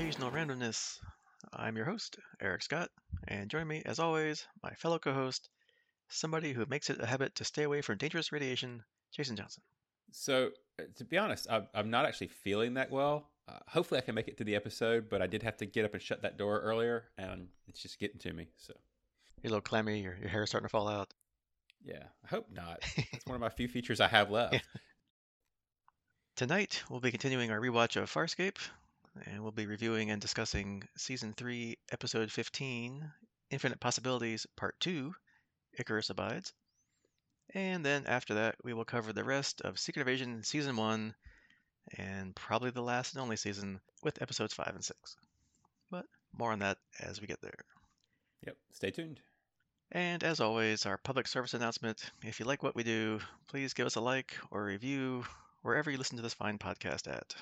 Welcome back to Occasional Randomness. I'm your host, Eric Scott, and join me, as always, my fellow co host, somebody who makes it a habit to stay away from dangerous radiation, Jason Johnson. So, uh, to be honest, I'm, I'm not actually feeling that well. Uh, hopefully, I can make it to the episode, but I did have to get up and shut that door earlier, and it's just getting to me. So, You're a little clammy, your, your hair is starting to fall out. yeah, I hope not. It's one of my few features I have left. Tonight, we'll be continuing our rewatch of Farscape, and we'll be reviewing and discussing Season 3, Episode 15, Infinite Possibilities, Part 2, Icarus Abides. And then after that, we will cover the rest of Secret Invasion Season 1, and probably the last and only season with Episodes 5 and 6. But more on that as we get there. Yep. Stay tuned. And as always, our public service announcement if you like what we do, please give us a like or a review wherever you listen to this fine podcast at.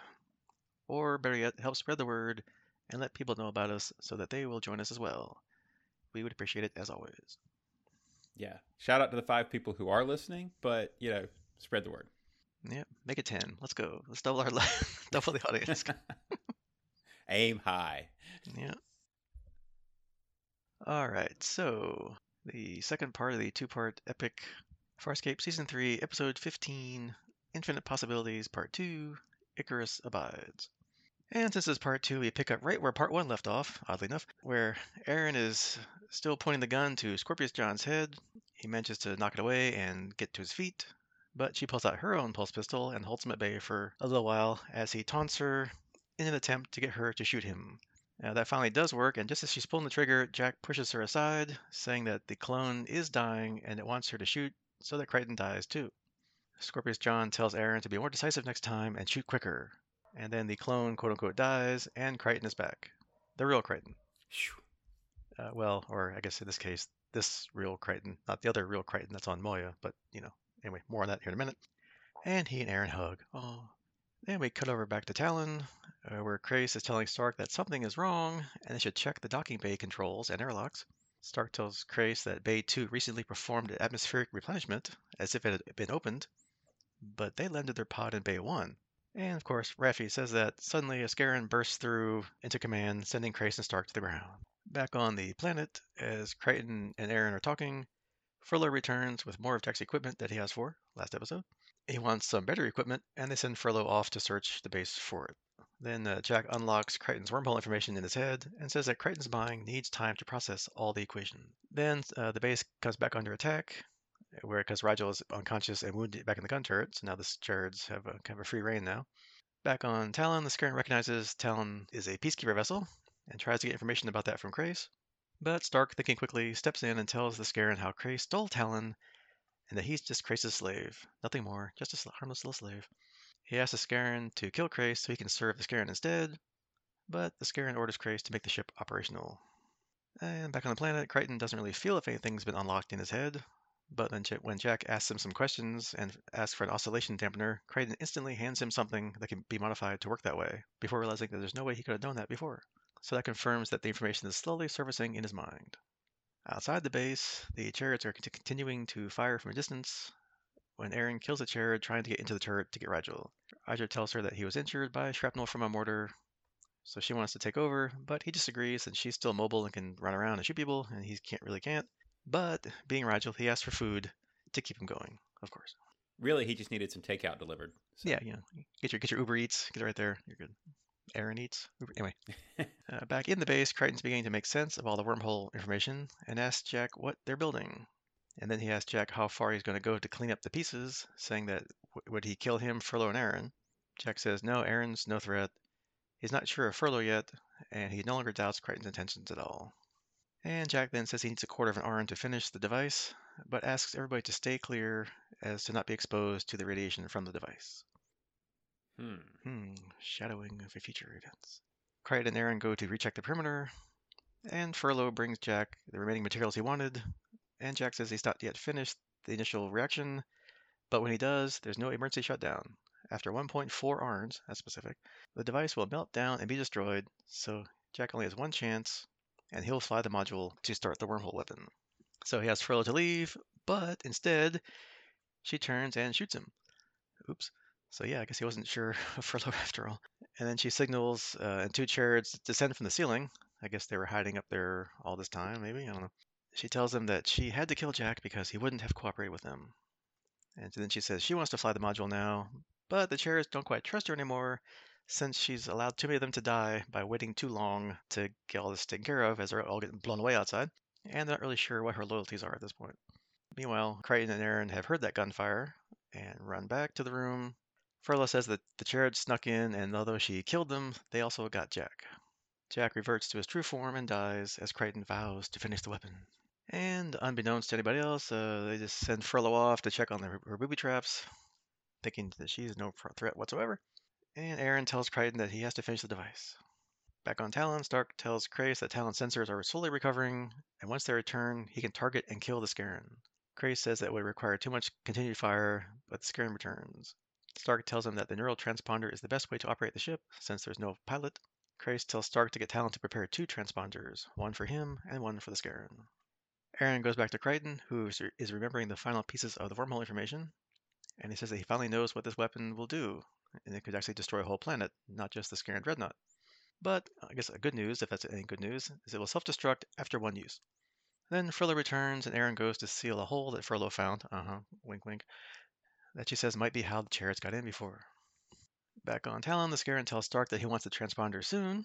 Or better yet, help spread the word and let people know about us so that they will join us as well. We would appreciate it as always. Yeah. Shout out to the five people who are listening, but, you know, spread the word. Yeah, make it 10. Let's go. Let's double our double the audience. Aim high. yeah. All right. So, the second part of the two-part epic Farscape season 3, episode 15, Infinite Possibilities, part 2, Icarus Abides. And since it's part 2, we pick up right where part 1 left off, oddly enough, where Aeryn is still pointing the gun to Scorpius John's head. He manages to knock it away and get to his feet, but she pulls out her own pulse pistol and holds him at bay for a little while as he taunts her in an attempt to get her to shoot him. Now, that finally does work, and just as she's pulling the trigger, Jack pushes her aside, saying that the clone is dying and it wants her to shoot so that Crichton dies too. Scorpius John tells Aeryn to be more decisive next time and shoot quicker. And then the clone, quote unquote, dies, and Crichton is back. The real Crichton. Uh, well, or I guess in this case, this real Crichton, not the other real Crichton that's on Moya, but you know, anyway, more on that here in a minute. And he and Aeryn hug. Oh. Then we cut over back to Talyn, uh, where Crais is telling Stark that something is wrong and they should check the docking bay controls and airlocks. Stark tells Crais that Bay 2 recently performed atmospheric replenishment as if it had been opened, but they landed their pod in Bay 1. And of course, Raffi says that suddenly a Scarran bursts through into command, sending Crais and Stark to the ground. Back on the planet, as Crichton and Aeryn are talking, Furlow returns with more of Jack's equipment that he asked for last episode. He wants some better equipment, and they send Furlow off to search the base for it. Then uh, Jack unlocks Crichton's wormhole information in his head and says that Crichton's mind needs time to process all the equations. Then uh, the base comes back under attack, where because Rygel is unconscious and wounded back in the gun turret, so now the Charrids have a, kind of a free reign now. Back on Talyn, the Scarran recognizes Talyn is a peacekeeper vessel and tries to get information about that from Crais. But Stark, thinking quickly, steps in and tells the Scarran how Crais stole Talyn and that he's just Crais's slave. Nothing more, just a harmless little slave. He asks the Scarran to kill Crais so he can serve the Scarran instead, but the Scarran orders Crais to make the ship operational. And back on the planet, Crichton doesn't really feel if anything's been unlocked in his head, but then when Jack asks him some questions and asks for an oscillation dampener, Crichton instantly hands him something that can be modified to work that way, before realizing that there's no way he could have known that before. So that confirms that the information is slowly surfacing in his mind. Outside the base, the Charrids are continuing to fire from a distance when Aeryn kills a Charrid trying to get into the turret to get Rygel. Rygel tells her that he was injured by shrapnel from a mortar, so she wants to take over, but he disagrees and she's still mobile and can run around and shoot people, and he can't really can't. But being Rygel, he asked for food to keep him going, of course. Really, he just needed some takeout delivered. So. Yeah, you know, get your get your Uber Eats, get it right there. You're good. Aaron eats. Uber. Anyway, uh, back in the base, Crichton's beginning to make sense of all the wormhole information and asks Jack what they're building. And then he asks Jack how far he's going to go to clean up the pieces, saying that w- would he kill him, Furlow, and Aeryn. Jack says no, Aeryn's no threat. He's not sure of Furlow yet, and he no longer doubts Crichton's intentions at all. And Jack then says he needs a quarter of an arm to finish the device, but asks everybody to stay clear as to not be exposed to the radiation from the device. Hmm. Hmm, shadowing of future events. Crichton and Aeryn go to recheck the perimeter, and Furlow brings Jack the remaining materials he wanted, and Jack says he's not yet finished the initial reaction, but when he does, there's no emergency shutdown. After 1.4 arms, that's specific, the device will melt down and be destroyed, so Jack only has one chance, and he'll fly the module to start the wormhole weapon. So he asks Furlow to leave, but instead, she turns and shoots him. Oops. So yeah, I guess he wasn't sure of Furlow after all. And then she signals, uh, and two Charrids descend from the ceiling. I guess they were hiding up there all this time, maybe? I don't know. She tells them that she had to kill Jack because he wouldn't have cooperated with them. And then she says she wants to fly the module now, but the Charrids don't quite trust her anymore since she's allowed too many of them to die by waiting too long to get all this taken care of as they're all getting blown away outside. And they're not really sure what her loyalties are at this point. Meanwhile, Crichton and Aeryn have heard that gunfire and run back to the room. Furlow says that the Charrids snuck in, and although she killed them, they also got Jack. Jack reverts to his true form and dies as Crichton vows to finish the weapon. And unbeknownst to anybody else, uh, they just send Furlow off to check on the, her booby traps, thinking that she's no threat whatsoever. And Aeryn tells Crichton that he has to finish the device. Back on Talyn, Stark tells Crais that Talyn's sensors are slowly recovering, and once they return, he can target and kill the Scarran. Crais says that would require too much continued fire, but the Scarran returns. Stark tells him that the neural transponder is the best way to operate the ship, since there's no pilot. Crais tells Stark to get Talyn to prepare two transponders, one for him and one for the Scarran. Aeryn goes back to Crichton, who is remembering the final pieces of the wormhole information, and he says that he finally knows what this weapon will do, and it could actually destroy a whole planet, not just the Scarran Dreadnought. But I guess a good news, if that's any good news, is it will self-destruct after one use. Then Furlow returns, and Aeryn goes to seal a hole that Furlow found. Uh huh. Wink, wink. That she says might be how the Charrids got in before. Back on Talyn, the Scarran tells Stark that he wants the transponder soon.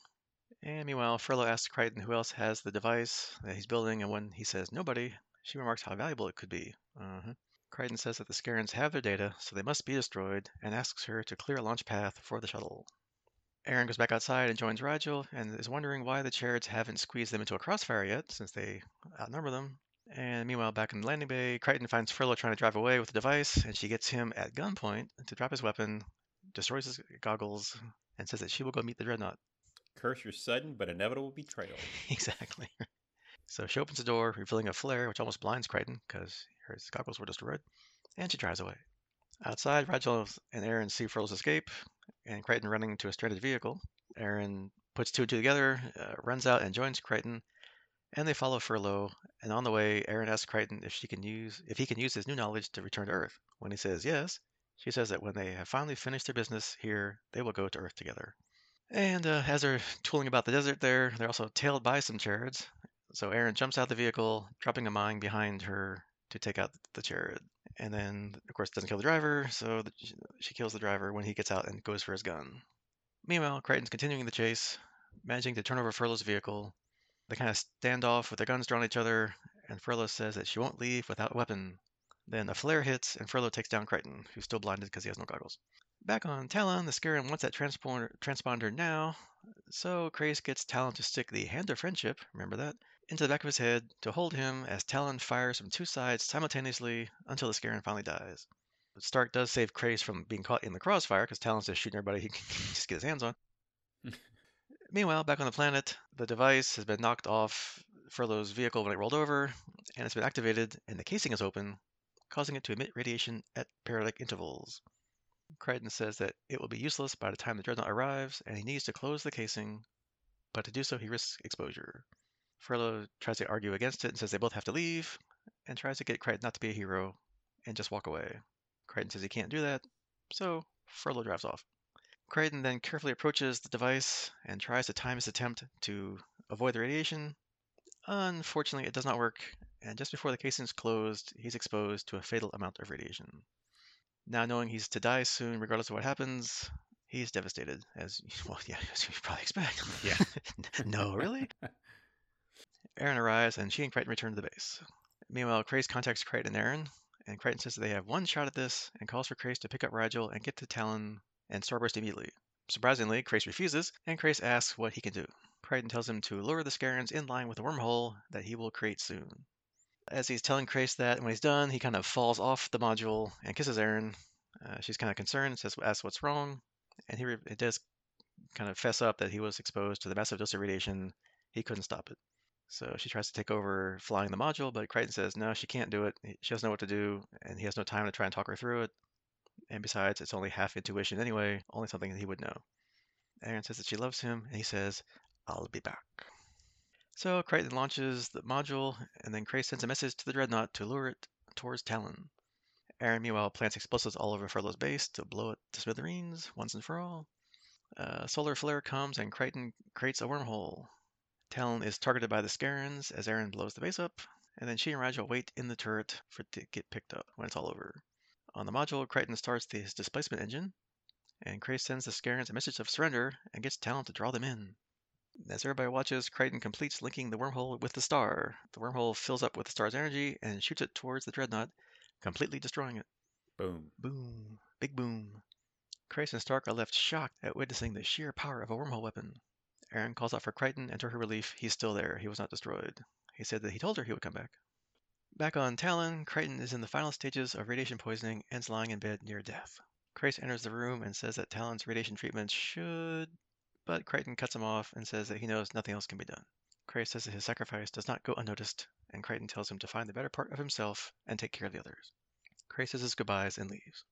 And meanwhile, Furlow asks Crichton who else has the device that he's building, and when he says nobody, she remarks how valuable it could be. Uh-huh. Crichton says that the Scarrans have their data, so they must be destroyed, and asks her to clear a launch path for the shuttle. Aeryn goes back outside and joins Rygel and is wondering why the Charrids haven't squeezed them into a crossfire yet, since they outnumber them. And meanwhile, back in the landing bay, Crichton finds Furlow trying to drive away with the device, and she gets him at gunpoint to drop his weapon, destroys his goggles, and says that she will go meet the Dreadnought. Curse your sudden but inevitable betrayal. exactly. So she opens the door, revealing a flare which almost blinds Crichton because her goggles were destroyed, and she drives away. Outside, Rygel and Aeryn see Furlow's escape, and Crichton running to a stranded vehicle. Aeryn puts two and two together, uh, runs out and joins Crichton, and they follow Furlow. And on the way, Aeryn asks Crichton if she can use if he can use his new knowledge to return to Earth. When he says yes, she says that when they have finally finished their business here, they will go to Earth together. And uh, as they're tooling about the desert there, they're also tailed by some Charrids. So Aeryn jumps out the vehicle, dropping a mine behind her to take out the Charrid and then of course doesn't kill the driver, so the, she kills the driver when he gets out and goes for his gun. Meanwhile, Crichton's continuing the chase, managing to turn over Furlow's vehicle. They kind of stand off with their guns drawn at each other, and Furlow says that she won't leave without a weapon. Then a flare hits, and Furlow takes down Crichton, who's still blinded because he has no goggles. Back on Talyn, the Scarran wants that transponder, transponder now, so Crais gets Talyn to stick the Hand of Friendship, remember that, into the back of his head to hold him as Talyn fires from two sides simultaneously until the Scarran finally dies. But Stark does save Crais from being caught in the crossfire because Talyn's just shooting everybody he can just get his hands on. Meanwhile, back on the planet, the device has been knocked off Furlow's vehicle when it rolled over, and it's been activated, and the casing is open, causing it to emit radiation at periodic intervals. Crichton says that it will be useless by the time the dreadnought arrives, and he needs to close the casing, but to do so he risks exposure. Furlow tries to argue against it and says they both have to leave, and tries to get Crichton not to be a hero and just walk away. Crichton says he can't do that, so Furlow drives off. Crichton then carefully approaches the device and tries to time his attempt to avoid the radiation. Unfortunately, it does not work, and just before the casing is closed, he's exposed to a fatal amount of radiation. Now, knowing he's to die soon, regardless of what happens, he's devastated, as well, yeah, as you probably expect. Yeah. no, really? Aeryn arrives, and she and Crichton return to the base. Meanwhile, Crais contacts Crichton and Aeryn, and Crichton says that they have one shot at this and calls for Crais to pick up Rygel and get to Talyn and Starburst immediately. Surprisingly, Crais refuses, and Crais asks what he can do. Crichton tells him to lure the Scarrans in line with a wormhole that he will create soon. As he's telling Crais that, when he's done, he kind of falls off the module and kisses Aeryn. Uh, she's kind of concerned, says, asks what's wrong, and he, re- it does kind of fess up that he was exposed to the massive dose of radiation. He couldn't stop it. So she tries to take over flying the module, but Crichton says no, she can't do it. She doesn't know what to do, and he has no time to try and talk her through it. And besides, it's only half intuition anyway, only something that he would know. Aeryn says that she loves him, and he says, I'll be back. So Crichton launches the module, and then Crais sends a message to the Dreadnought to lure it towards Talyn. Aeryn, meanwhile, plants explosives all over Furlow's base to blow it to smithereens once and for all. Uh, solar flare comes and Crichton creates a wormhole. Talyn is targeted by the Scarrans as Aeryn blows the base up, and then she and Rygel wait in the turret for it to get picked up when it's all over. On the module, Crichton starts the, his displacement engine, and Crais sends the Scarrans a message of surrender and gets Talyn to draw them in. As everybody watches, Crichton completes linking the wormhole with the star. The wormhole fills up with the star's energy and shoots it towards the dreadnought, completely destroying it. Boom. Boom. Big boom. Crais and Stark are left shocked at witnessing the sheer power of a wormhole weapon. Aeryn calls out for Crichton, and to her relief, he's still there. He was not destroyed. He said that he told her he would come back. Back on Talyn, Crichton is in the final stages of radiation poisoning and is lying in bed near death. Crais enters the room and says that Talyn's radiation treatment should, but Crichton cuts him off and says that he knows nothing else can be done. Crais says that his sacrifice does not go unnoticed, and Crichton tells him to find the better part of himself and take care of the others. Crais says his goodbyes and leaves.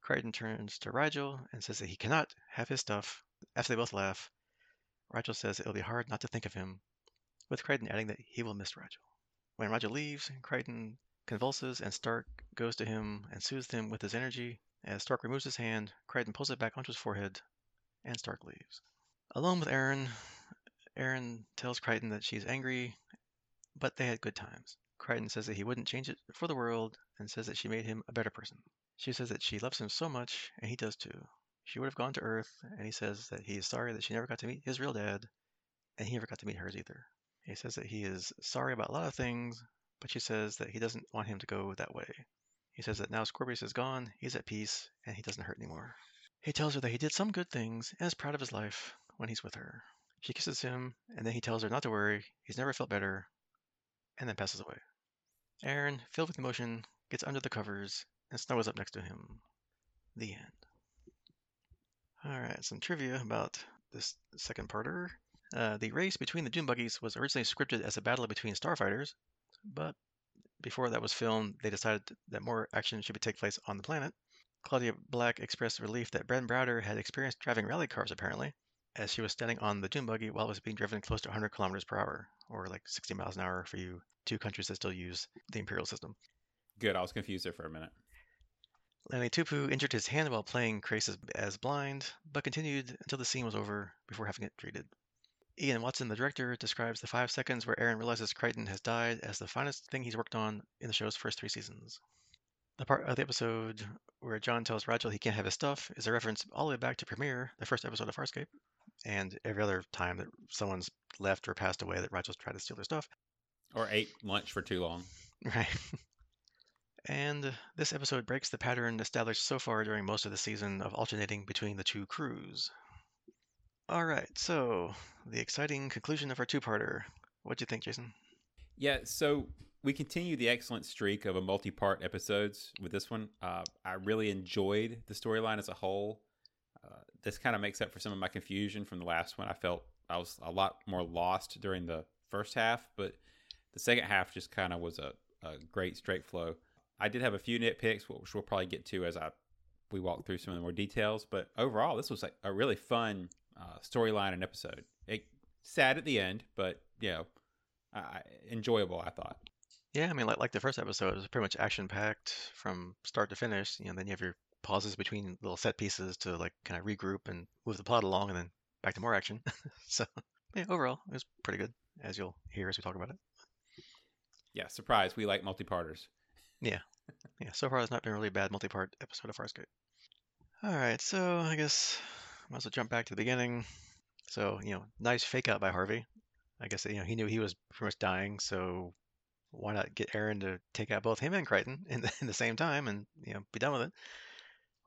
Crichton turns to Rygel and says that he cannot have his stuff. After they both laugh, Rygel says it'll be hard not to think of him, with Crichton adding that he will miss Rygel. When Rygel leaves, Crichton convulses and Stark goes to him and soothes him with his energy. As Stark removes his hand, Crichton pulls it back onto his forehead, and Stark leaves. Alone with Aeryn, Aeryn tells Crichton that she's angry, but they had good times. Crichton says that he wouldn't change it for the world and says that she made him a better person. She says that she loves him so much, and he does too. She would have gone to Earth, and he says that he is sorry that she never got to meet his real dad, and he never got to meet hers either. He says that he is sorry about a lot of things, but she says that he doesn't want him to go that way. He says that now Scorpius is gone, he's at peace, and he doesn't hurt anymore. He tells her that he did some good things and is proud of his life when he's with her. She kisses him, and then he tells her not to worry, he's never felt better, and then passes away. Aeryn, filled with emotion, gets under the covers and snuggles up next to him. The end. Alright, some trivia about this second parter. Uh, the race between the Doom Buggies was originally scripted as a battle between starfighters, but before that was filmed, they decided that more action should take place on the planet. Claudia Black expressed relief that Ben Browder had experienced driving rally cars, apparently, as she was standing on the Doom Buggy while it was being driven close to 100 kilometers per hour, or like 60 miles an hour for you two countries that still use the Imperial system. Good. I was confused there for a minute. Lani Tupu injured his hand while playing Crais as, as blind, but continued until the scene was over before having it treated. Ian Watson, the director, describes the five seconds where Aeryn realizes Crichton has died as the finest thing he's worked on in the show's first three seasons. The part of the episode where John tells Rygel he can't have his stuff is a reference all the way back to Premiere, the first episode of Farscape, and every other time that someone's left or passed away that Rygel's tried to steal their stuff. Or ate lunch for too long. Right. And this episode breaks the pattern established so far during most of the season of alternating between the two crews. All right, so the exciting conclusion of our two-parter. What do you think, Jason? Yeah, so we continue the excellent streak of a multi-part episodes with this one. Uh, I really enjoyed the storyline as a whole. Uh, this kind of makes up for some of my confusion from the last one. I felt I was a lot more lost during the first half, but the second half just kind of was a, a great straight flow. I did have a few nitpicks, which we'll probably get to as I we walk through some of the more details. But overall, this was like a really fun uh, storyline and episode. It sad at the end, but you know, uh, enjoyable. I thought. Yeah, I mean, like like the first episode, it was pretty much action packed from start to finish. You know, then you have your pauses between little set pieces to like kind of regroup and move the plot along, and then back to more action. so yeah, overall, it was pretty good, as you'll hear as we talk about it. Yeah, surprise! We like multi-parters. Yeah, yeah. So far, it's not been a really bad multi-part episode of Farscape. All right, so I guess I might as well jump back to the beginning. So you know, nice fake out by Harvey. I guess you know he knew he was pretty much dying, so why not get Aeryn to take out both him and Crichton in the, in the same time and you know be done with it?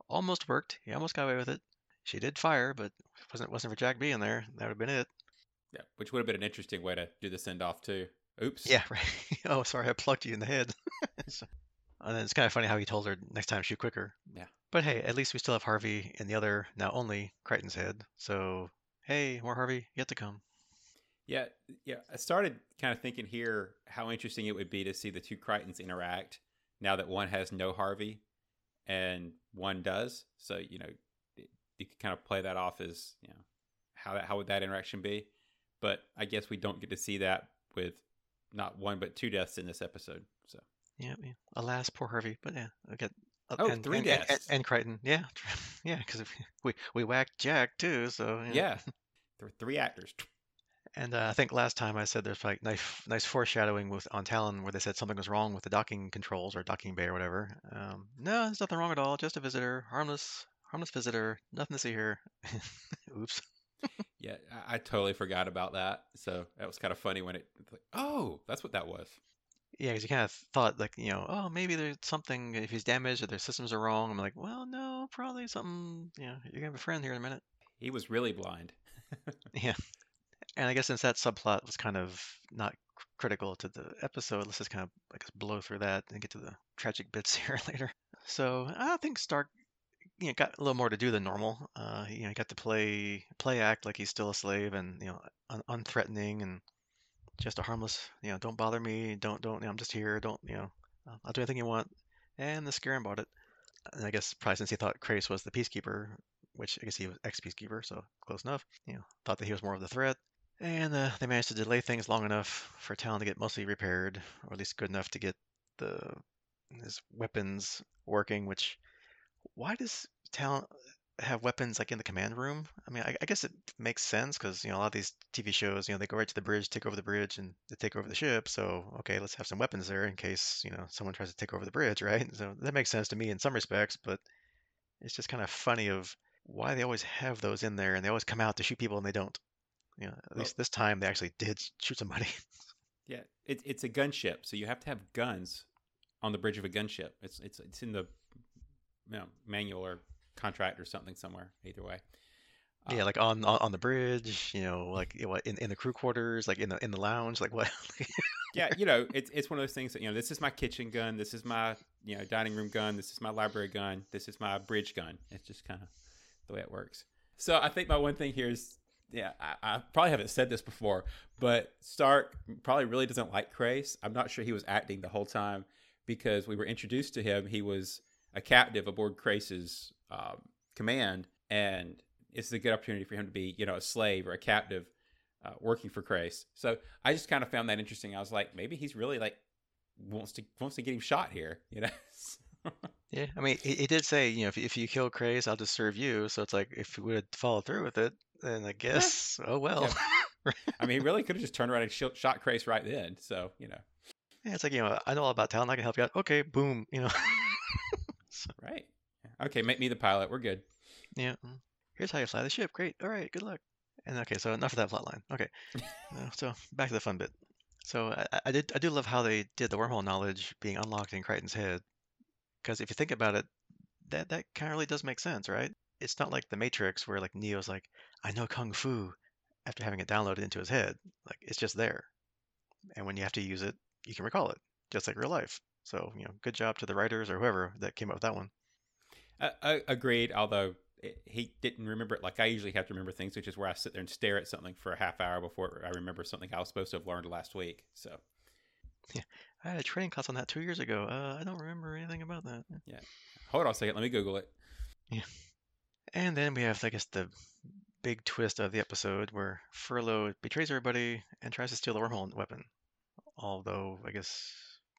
Almost worked. He almost got away with it. She did fire, but it wasn't wasn't for Jack being there, that would have been it. Yeah, which would have been an interesting way to do the send off too. Oops. Yeah, right. oh, sorry, I plugged you in the head. so, and then it's kind of funny how he told her next time shoot quicker. Yeah. But hey, at least we still have Harvey in the other, now only Crichton's head. So hey, more Harvey yet to come. Yeah, yeah. I started kind of thinking here how interesting it would be to see the two Crichtons interact now that one has no Harvey and one does. So you know, you could kind of play that off as you know how that how would that interaction be. But I guess we don't get to see that with not one but two deaths in this episode. Yeah, yeah. alas, poor Harvey. But yeah, I Uh, Oh, and, three and, and, and, and Crichton, yeah, yeah, because we we whacked Jack too, so know. Yeah, there were three actors. And uh, I think last time I said there's like nice nice foreshadowing with on Talon where they said something was wrong with the docking controls or docking bay or whatever. Um, no, there's nothing wrong at all. Just a visitor, harmless harmless visitor, nothing to see here. Oops. Yeah, I, I totally forgot about that. So that was kind of funny when it. Like, oh, that's what that was. Yeah, because you kind of thought like you know, oh maybe there's something if he's damaged or their systems are wrong. I'm like, well, no, probably something. You know, you're gonna have a friend here in a minute. He was really blind. Yeah. And I guess since that subplot was kind of not critical to the episode, let's just kind of I guess blow through that and get to the tragic bits here later. So I think Stark, you know, got a little more to do than normal. Uh, you know, he got to play play act like he's still a slave and you know, un- unthreatening and just a harmless. You know, don't bother me. Don't don't. You know, I'm just here. Don't you know? I'll I'll do anything you want. And the Scarran bought it. And I guess probably since he thought Crais was the peacekeeper, which I guess he was ex-peacekeeper, so close enough. You know, thought that he was more of the threat. And uh, they managed to delay things long enough for Talyn to get mostly repaired, or at least good enough to get the his weapons working. Which why does Talyn have weapons like in the command room? I mean, I, I guess it makes sense because you know a lot of these TV shows, you know, they go right to the bridge, take over the bridge, and they take over the ship. So okay, let's have some weapons there in case you know someone tries to take over the bridge, right? So that makes sense to me in some respects, but it's just kind of funny of why they always have those in there and they always come out to shoot people and they don't. You know, at Well- least this time they actually did shoot somebody. Yeah, it, it's a gunship, so you have to have guns on the bridge of a gunship. It's it's it's in the you know, manual or contract or something somewhere. Either way. yeah, Uh, like on, on on the bridge, you know, like you know, what in, in the crew quarters, like in the in the lounge, like what? yeah, you know, it's it's one of those things that you know. This is my kitchen gun. This is my you know dining room gun. This is my library gun. This is my bridge gun. It's just kind of the way it works. So I think my one thing here is, yeah, I, I probably haven't said this before, but Stark probably really doesn't like Crais. I'm not sure he was acting the whole time because we were introduced to him. He was a captive aboard Crais's um, command, and it's a good opportunity for him to be, you know, a slave or a captive uh, working for Crais. So I just kind of found that interesting. I was like, maybe he's really like wants to wants to get him shot here, you know? yeah, I mean, he, he did say, you know, if if you kill Crais, I'll just serve you. So it's like if we would follow through with it, then I guess, oh well. I mean, he really could have just turned around and sh- shot Crais right then. So you know, Yeah, it's like you know, I know all about Talyn. I can help you out. Okay, boom. You know. So, right? Okay, make me the pilot. We're good. yeah. Here's how you fly the ship. Great. All right. Good luck. And okay, so enough of that plot line. Okay. Uh, so back to the fun bit. So I, I- I did I do love how they did the wormhole knowledge being unlocked in Crichton's head. Because if you think about it, that that kind of really does make sense, right? It's not like the Matrix where like Neo's like, I know kung fu, after having it downloaded into his head. Like it's just there, and when you have to use it, you can recall it, just like real life. So you know, good job to the writers or whoever that came up with that one. Uh, agreed. Although he didn't remember it like I usually have to remember things, which is where I sit there and stare at something for a half hour before I remember something I was supposed to have learned last week. So yeah, I had a training class on that two years ago. Uh, I don't remember anything about that. Yeah, hold on a second. Let me Google it. Yeah, and then we have, I guess, the big twist of the episode where Furlow betrays everybody and tries to steal the wormhole weapon. Although I guess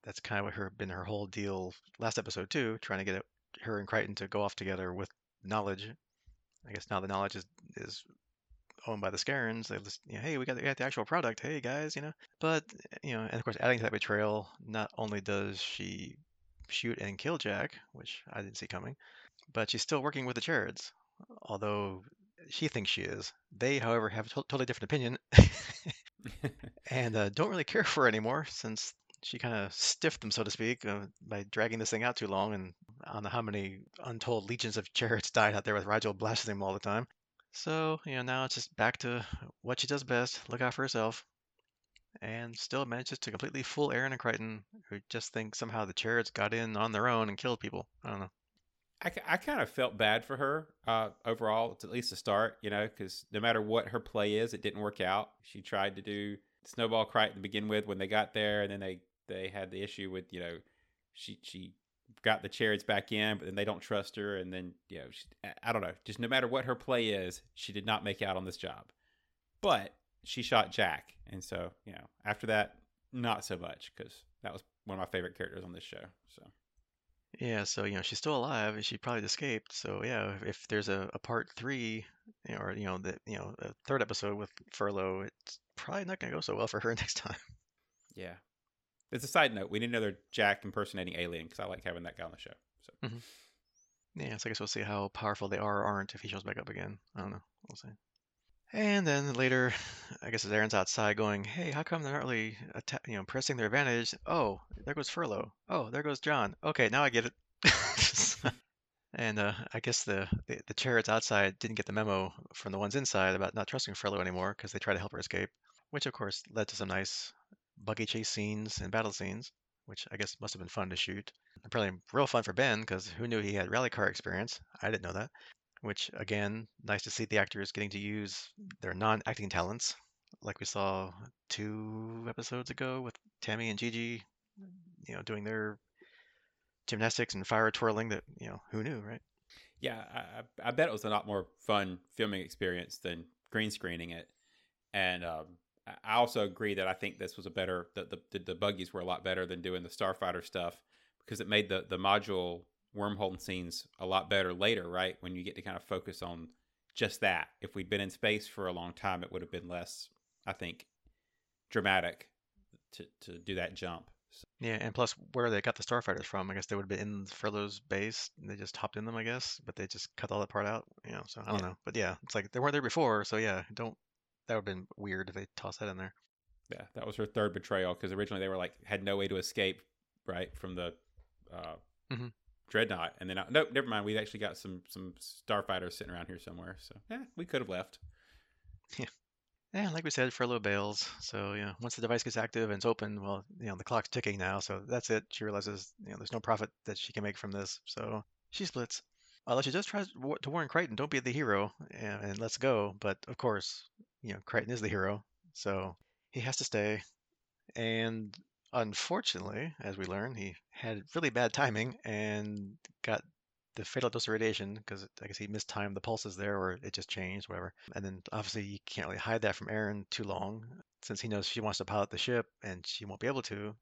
that's kind of what her been her whole deal last episode too, trying to get it, her and Crichton to go off together with knowledge. I guess now the knowledge is is owned by the Scarrans. They just, you know, hey, we got, the, we got the actual product. Hey guys, you know. But you know, and of course, adding to that betrayal, not only does she shoot and kill Jack, which I didn't see coming, but she's still working with the Charrids although she thinks she is. They, however, have a to- totally different opinion and uh, don't really care for her anymore since she kind of stiffed them, so to speak, uh, by dragging this thing out too long. And I don't know how many untold legions of Charrids died out there with Rygel blasting them all the time. So, you know, now it's just back to what she does best look out for herself. And still manages to completely fool Aeryn and Crichton, who just think somehow the Charrids got in on their own and killed people. I don't know. I, I kind of felt bad for her uh, overall, at least to start, you know, because no matter what her play is, it didn't work out. She tried to do Snowball Crichton to begin with when they got there, and then they, they had the issue with, you know, she she got the Charrids back in, but then they don't trust her, and then, you know, she, I- don't know. Just no matter what her play is, she did not make out on this job. But she shot Jack, and so, you know, after that, not so much, because that was one of my favorite characters on this show. So Yeah, so you know she's still alive, and she probably escaped. So yeah, if, if there's a, a part three, you know, or you know the you know a third episode with Furlow, it's probably not gonna go so well for her next time. Yeah. As a side note, we need another Jack impersonating alien because I like having that guy on the show. So Yeah, so I guess we'll see how powerful they are or aren't if he shows back up again. I don't know. We'll see. And then later, I guess as Aeryn's outside going, "Hey, how come they're not really, atta- you know, pressing their advantage?" Oh, there goes Furlow. Oh, there goes John. Okay, now I get it. and uh, I guess the, the the Charrids outside didn't get the memo from the ones inside about not trusting Furlow anymore because they tried to help her escape, which of course led to some nice buggy chase scenes and battle scenes, which I guess must have been fun to shoot. Apparently, real fun for Ben because who knew he had rally car experience? I didn't know that which again, nice to see the actors getting to use their non-acting talents, like we saw two episodes ago with Tammy and Gigi, you know, doing their gymnastics and fire twirling. That you know, who knew, right? yeah, I I bet it was a lot more fun filming experience than green screening it. And um, I- also agree that I think this was a better the, the the buggies were a lot better than doing the Starfighter stuff because it made the the module wormhole scenes a lot better later, right? When you get to kind of focus on just that. If we'd been in space for a long time, it would have been less, I think, dramatic to to do that jump. So, Yeah, and plus where they got the starfighters from, I guess they would have been in Furlow's base. And they just hopped in them, I guess, but they just cut all that part out. You know, so I don't Yeah. know. But yeah, it's like they weren't there before, so yeah, don't. That would have been weird if they tossed that in there. yeah, that was her third betrayal because originally they were like had no way to escape, right, from the uh, mm-hmm. dreadnought, and then uh, nope, never mind. We actually got some some starfighters sitting around here somewhere, so yeah, we could have left. Yeah, Yeah, like we said, Furlow bails. So, you know, once the device gets active and it's open, well, you know, the clock's ticking now. So that's it. She realizes, you know, there's no profit that she can make from this. So she splits. Although she just tries to warn Crichton, don't be the hero and, and let's go. But of course, you know, Crichton is the hero. So he has to stay. And unfortunately, as we learn, he had really bad timing and got the fatal dose of radiation because I guess he mistimed the pulses there or it just changed, whatever. And then obviously you can't really hide that from Aeryn too long since he knows she wants to pilot the ship and she won't be able to.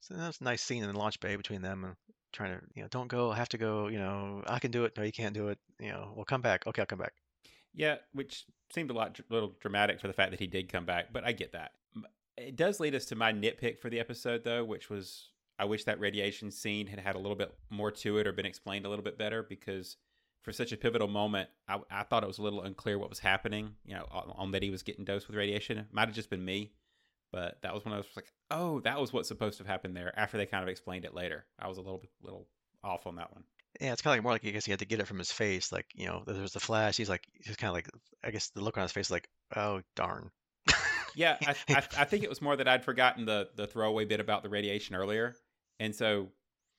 So that's a nice scene in the launch bay between them and trying to, you know, don't go, I have to go, you know, I can do it. No, you can't do it. You know, we'll come back. Okay, I'll come back. Yeah, which seemed a lot a little dramatic for the fact that he did come back, but I get that. It does lead us to my nitpick for the episode, though, which was I wish that radiation scene had had a little bit more to it or been explained a little bit better because for such a pivotal moment, I, I thought it was a little unclear what was happening. You know, on, on that he was getting dosed with radiation. It might have just been me, but that was when I was like, oh, that was what's supposed to have happened there. After they kind of explained it later, I was a little little off on that one. Yeah, it's kind of like more like I guess he had to get it from his face. Like, you know, there was the flash. He's like, he's kind of like, I guess the look on his face, like, oh, darn. Yeah, I, I, I think it was more that I'd forgotten the the throwaway bit about the radiation earlier, and so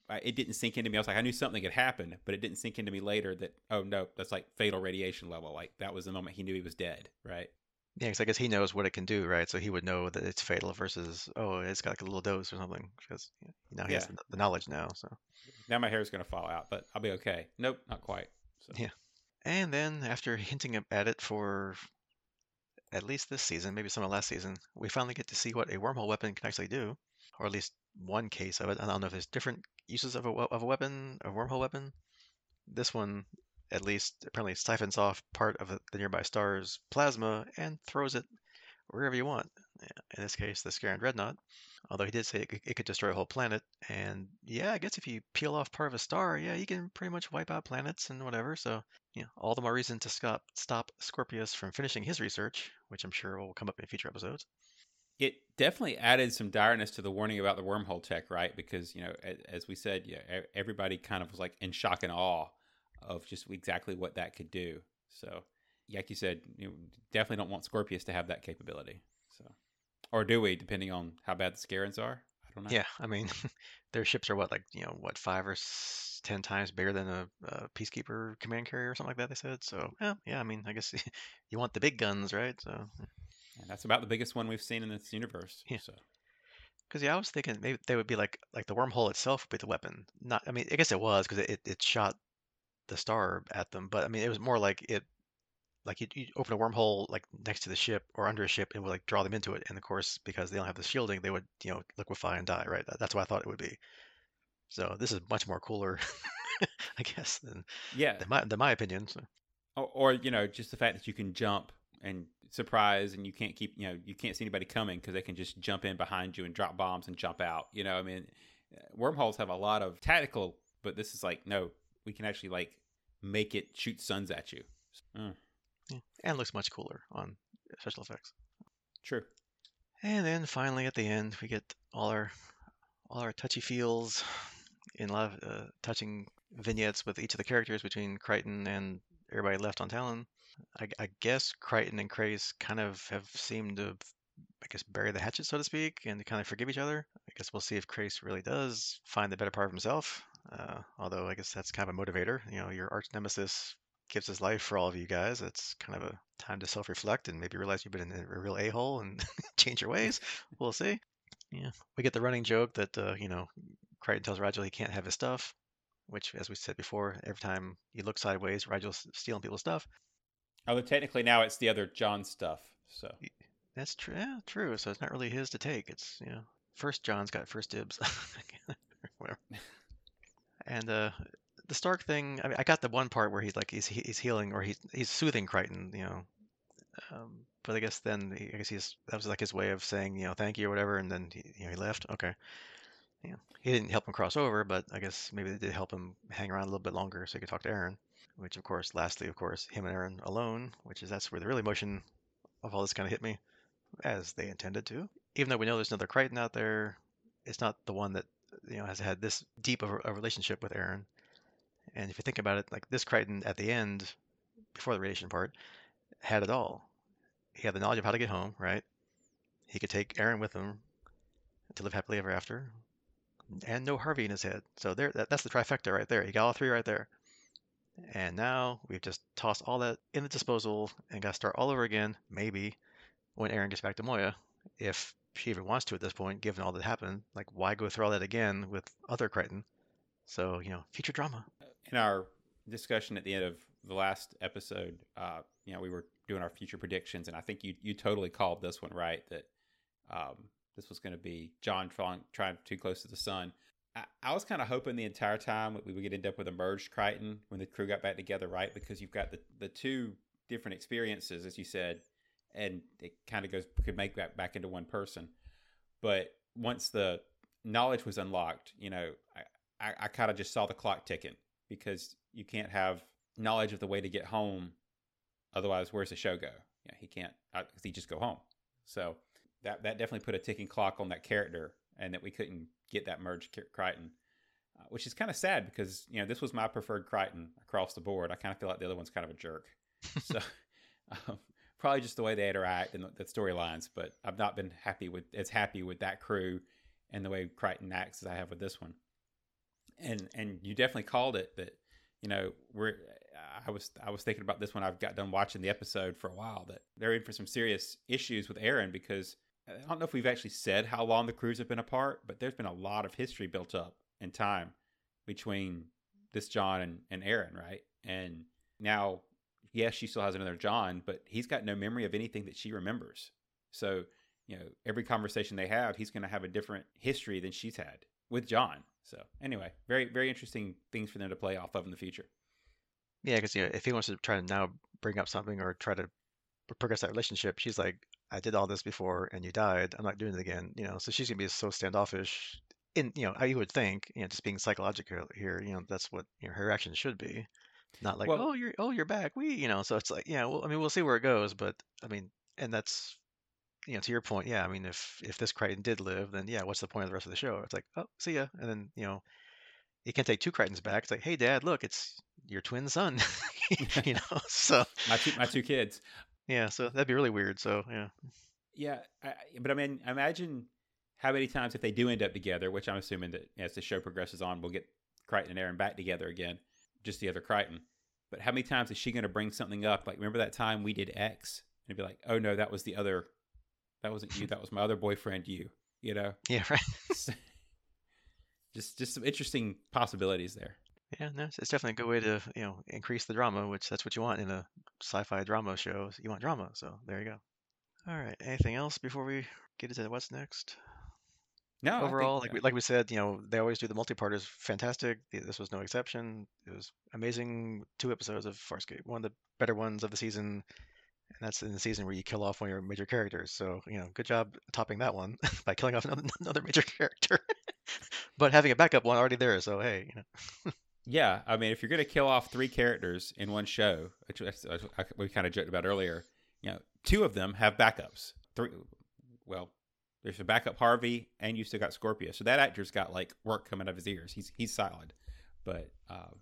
I, it didn't sink into me. I was like, I knew something had happened, but it didn't sink into me later that oh no, that's like fatal radiation level. Like that was the moment he knew he was dead, right? Yeah, because I guess he knows what it can do, right? So he would know that it's fatal versus, oh, it's got like a little dose or something. Because you know, now he has Yeah. the, the knowledge now. So, Now my hair is gonna fall out, but I'll be okay. Nope, not quite. So. Yeah. and then after hinting at it for at least this season, maybe some of last season, we finally get to see what a wormhole weapon can actually do, or at least one case of it. I don't know if there's different uses of a of a weapon, a wormhole weapon. This one, at least, apparently siphons off part of the nearby star's plasma and throws it wherever you want. In this case, the Scarran Dreadnought. Although he did say it, could- destroy a whole planet, and yeah, I guess if you peel off part of a star, yeah, you can pretty much wipe out planets and whatever. So, yeah, all the more reason to stop stop Scorpius from finishing his research, which I'm sure will come up in future episodes. It definitely added some direness to the warning about the wormhole tech, right? Because you know, as we said, yeah, everybody kind of was like in shock and awe of just exactly what that could do. So, like you said, you definitely don't want Scorpius to have that capability. So, or do we? Depending on how bad the Scarrans are, I don't know. Yeah, I mean, their ships are what, like you know, what five or ten times bigger than a, a uh, peacekeeper command carrier or something like that. They said. So, yeah, yeah. I mean, I guess you want the big guns, right? So, hmm. and that's about the biggest one we've seen in this universe. Yeah. So, Because yeah, I was thinking maybe they would be like like the wormhole itself would be the weapon. Not, I mean, I guess it was because it, it shot the star at them, but I mean, it was more like it, like you you open a wormhole like next to the ship or under a ship, and would like draw them into it, and of course because they don't have the shielding, they would you know liquefy and die, right? That's what I thought it would be. So this is much more cooler, I guess, than, Yeah, than, my, than my opinion. So. or, or you know, just the fact that you can jump and surprise, and you can't keep you know you can't see anybody coming because they can just jump in behind you and drop bombs and jump out. You know, I mean, wormholes have a lot of tactical, but this is like no, we can actually like make it shoot suns at you. Mm, Yeah. And looks much cooler on special effects. true. And then finally at the end, we get all our all our touchy feels in a lot of uh, touching vignettes with each of the characters between Crichton and everybody left on Talyn. I, I guess Crichton and Crais kind of have seemed to, I guess, bury the hatchet, so to speak, and to kind of forgive each other. I guess we'll see if Crais really does find the better part of himself. Uh, although I guess that's kind of a motivator. You know, your arch nemesis gives his life for all of you guys. It's kind of a time to self-reflect and maybe realize you've been in a real a-hole and change your ways. We'll see. Yeah, we get the running joke that uh, you know Crichton tells Rygel he can't have his stuff, which, as we said before, every time you look sideways, Rygel's stealing people's stuff. Although technically now it's the other John stuff. So That's true. Yeah, true. So it's not really his to take. It's you know, first John's got first dibs. Whatever. And uh, the Stark thing. I mean, I got the one part where he's like he's he's healing or he's he's soothing Crichton. You know. Um, but I guess then he, I guess he's that was like his way of saying you know thank you or whatever, and then he, you know he left. Okay. Yeah. He didn't help him cross over, but I guess maybe they did help him hang around a little bit longer so he could talk to Aeryn. Which of course, lastly, of course, him and Aeryn alone, which is that's where the real emotion of all this kind of hit me, as they intended to. Even though we know there's another Crichton out there, it's not the one that you know has had this deep of a, relationship with Aeryn. And if you think about it, like this Crichton at the end, before the radiation part, had it all. He had the knowledge of how to get home, right? He could take Aeryn with him to live happily ever after, and no Harvey in his head. So there, that, that's the trifecta right there. He got all three right there. And now we've just tossed all that in the disposal and got to start all over again, maybe, when Aeryn gets back to Moya, if she even wants to at this point, given all that happened. Like, why go through all that again with other Crichton? So, you know, future drama. in our discussion at the end of the last episode, uh, you know, we were doing our future predictions, and I think you you totally called this one right that um, this was going to be John trying trying too close to the sun. I, I was kind of hoping the entire time we would end up with a merged Crichton when the crew got back together, right? Because you've got the the two different experiences, as you said, and it kind of goes could make that back into one person. But once the knowledge was unlocked, you know, I, I, I kind of just saw the clock ticking because you can't have knowledge of the way to get home. Otherwise, where's the show go? Yeah, he can't. Uh, he just go home. So that that definitely put a ticking clock on that character, and that we couldn't get that merged Crichton, uh, which is kind of sad because you know this was my preferred Crichton across the board. I kind of feel like the other one's kind of a jerk. so um, probably just the way they interact and the, the storylines, but I've not been happy with as happy with that crew and the way Crichton acts as I have with this one. And and you definitely called it that you know we're I was I was thinking about this when I've got done watching the episode for a while that they're in for some serious issues with Aeryn because I don't know if we've actually said how long the crews have been apart, but there's been a lot of history built up in time between this John and, and Aaron, right? And now, yes, she still has another John, but he's got no memory of anything that she remembers. So, you know, every conversation they have, he's going to have a different history than she's had with John. So, anyway, very, very interesting things for them to play off of in the future. Yeah, because you know, if he wants to try to now bring up something or try to progress that relationship, she's like, I did all this before and you died. I'm not doing it again. You know, so she's gonna be so standoffish. In you know, you would think, you know, just being psychological here, you know, that's what you know, her reaction should be. Not like, Well- oh, you're oh, you're back. We, you know, so it's like, yeah, well, I mean, we'll see where it goes, but I mean, and that's, you know, to your point, yeah. I mean, if if this Crichton did live, then yeah, what's the point of the rest of the show? It's like, oh, see ya, and then you know, you can't take two Crichtons back. It's like, hey, Dad, look, it's your twin son. you know, so My two, my two kids. yeah, so that'd be really weird. So yeah, Yeah, I, but I mean, imagine how many times if they do end up together, which I'm assuming that as the show progresses on, we'll get Crichton and Aeryn back together again, just the other Crichton. But how many times is she going to bring something up? Like, remember that time we did X? And be like, oh no, that was the other, that wasn't you, that was my other boyfriend, you. You know, yeah, right. just just some interesting possibilities there. Yeah, no, it's, it's definitely a good way to you know increase the drama, which that's what you want in a sci-fi drama show. You want drama, so there you go. All right, anything else before we get into what's next? No, I think- overall, like we, like we said, you know, they always do the multi-parters fantastic. This was no exception. It was amazing. Two episodes of Farscape, one of the better ones of the season, and that's in the season where you kill off one of your major characters. So you know, good job topping that one by killing off another, another major character, but having a backup one already there. So hey, you know, Yeah, I mean, if you're going to kill off three characters in one show, which that's- that's- I- we kind of joked about earlier, you know, two of them have backups. Three, well, there's a backup Harvey, and you still got Scorpio. So that actor's got like work coming out of his ears. He's he's solid, but um,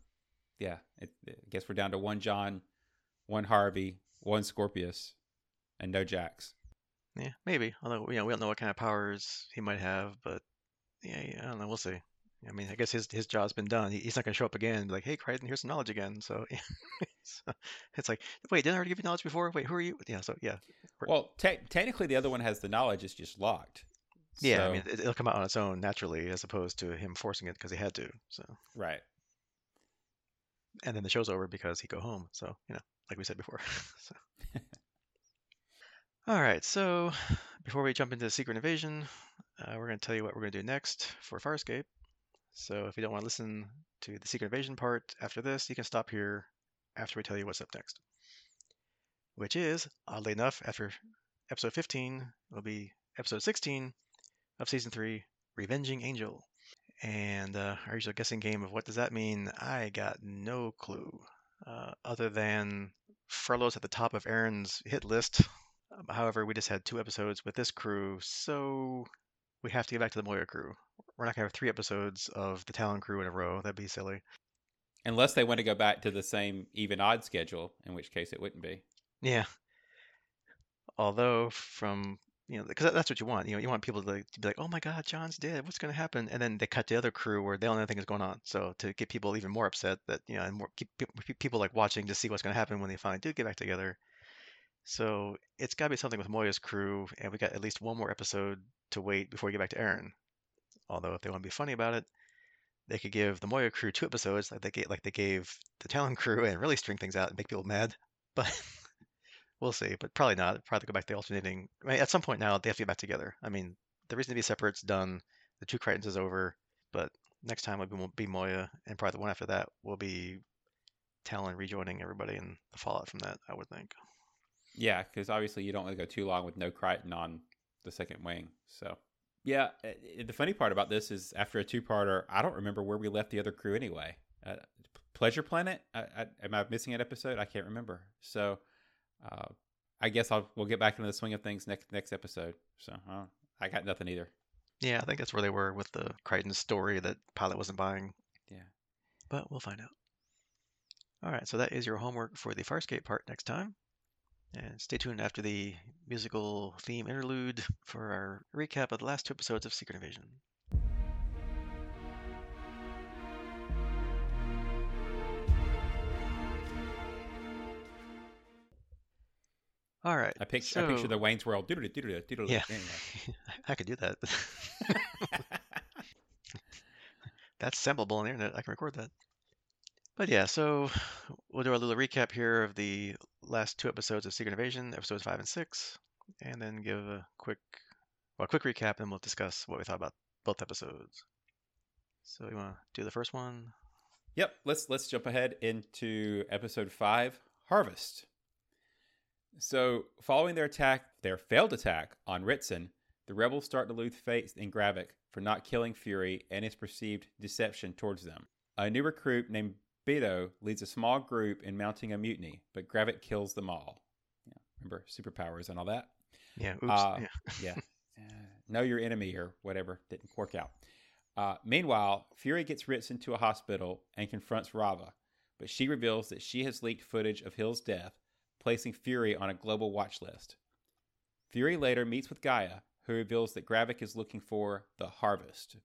yeah, it, I guess we're down to one John, one Harvey, one Scorpius, and no Jax. yeah, maybe. Although you know, we don't know what kind of powers he might have, but yeah, yeah I don't know. We'll see. I mean, I guess his his job's been done. He, he's not going to show up again and be like, "Hey, Crichton, here's some knowledge again." So, so it's like, wait, didn't I already give you knowledge before? Wait, who are you? Yeah, so yeah, Well, te- technically, the other one has the knowledge; it's just locked. yeah. I mean, it, it'll come out on its own naturally, as opposed to him forcing it because he had to. So, right. and then the show's over because he go home. So, you know, like we said before. so. All right. So, before we jump into Secret Invasion, uh, we're going to tell you what we're going to do next for Farscape. So, if you don't want to listen to the Secret Invasion part after this, you can stop here after we tell you what's up next. Which is, oddly enough, after episode 15, it'll be episode 16 of season 3, Revenging Angel. And uh, our usual guessing game of what does that mean? I got no clue, uh, other than Furlow's at the top of Aeryn's hit list. Um, However, we just had two episodes with this crew, so we have to get back to the Moya crew. We're not gonna have three episodes of the Talyn crew in a row. That'd be silly. Unless they want to go back to the same even odd schedule, in which case it wouldn't be. Yeah. Although from you know, because that's what you want. You know, you want people to, to be like, "Oh my God, John's dead. What's going to happen?" And then they cut to the other crew where they don't know anything is going on. So to get people even more upset that you know, and more keep pe- pe- people like watching to see what's going to happen when they finally do get back together. So it's got to be something with Moya's crew, and we got at least one more episode to wait before we get back to Aeryn. Although if they want to be funny about it, they could give the Moya crew two episodes, like they gave, like they gave the Talyn crew, and really string things out and make people mad. But we'll see. But probably not. Probably go back to alternating. I mean, at some point now they have to get back together. I mean, the reason to be separate's done. The two Crichtons is over. But next time will be, Moya, and probably the one after that will be Talyn rejoining everybody and the fallout from that. I would think. Yeah, because obviously you don't want to go too long with no Crichton on the second wing. So, yeah, uh, uh, the funny part about this is after a two-parter, I don't remember where we left the other crew anyway. Uh, Pleasure Planet? I, I, am I missing an episode? I can't remember. So, uh, I guess I'll we'll get back into the swing of things next next episode. So, uh, I got nothing either. Yeah, I think that's where they were with the Crichton story that Pilot wasn't buying. Yeah. But we'll find out. All right, so that is your homework for the Farscape part next time. And stay tuned after the musical theme interlude for our recap of the last two episodes of Secret Invasion. All right. I picture I picture the Wayne's World. Doodle doodle doodle. Yeah. Anyway. I could do that. That's sampleable on the internet. I can record that. But yeah, so we'll do a little recap here of the last two episodes of Secret Invasion, episodes five and six, and then give a quick, well, a quick recap, and we'll discuss what we thought about both episodes. So you want to do the first one? Yep, let's let's jump ahead into episode five, Harvest. So, following their attack, their failed attack on Ritson, the rebels start to lose faith in Gravik for not killing Fury and his perceived deception towards them. A new recruit named Beto leads a small group in mounting a mutiny, but Gravik kills them all. Yeah, remember superpowers and all that. Yeah. Oops. Uh, yeah. yeah. Uh, know your enemy or whatever didn't work out. Uh, meanwhile, Fury gets Ritz into a hospital and confronts Rava, but she reveals that she has leaked footage of Hill's death, placing Fury on a global watch list. Fury later meets with Gaia, who reveals that Gravik is looking for the Harvest.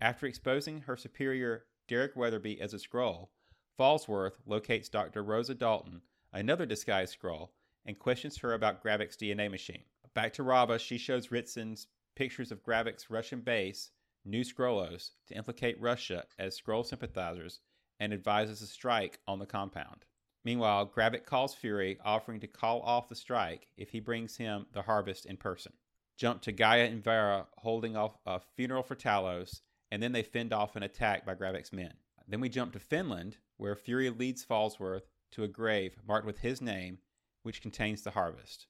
After exposing her superior Derek Weatherby as a Skrull, Falsworth locates Dr. Rosa Dalton, another disguised Skrull, and questions her about Gravik's DNA machine. Back to Rava, she shows Ritson's pictures of Gravik's Russian base, New Skrullos, to implicate Russia as Skrull sympathizers and advises a strike on the compound. Meanwhile, Gravik calls Fury, offering to call off the strike if he brings him the harvest in person. jump to Gaia and Vera holding off a funeral for Talos, and then they fend off an attack by Gravik's men. Then we jump to Finland, where Fury leads Falsworth to a grave marked with his name, which contains the harvest.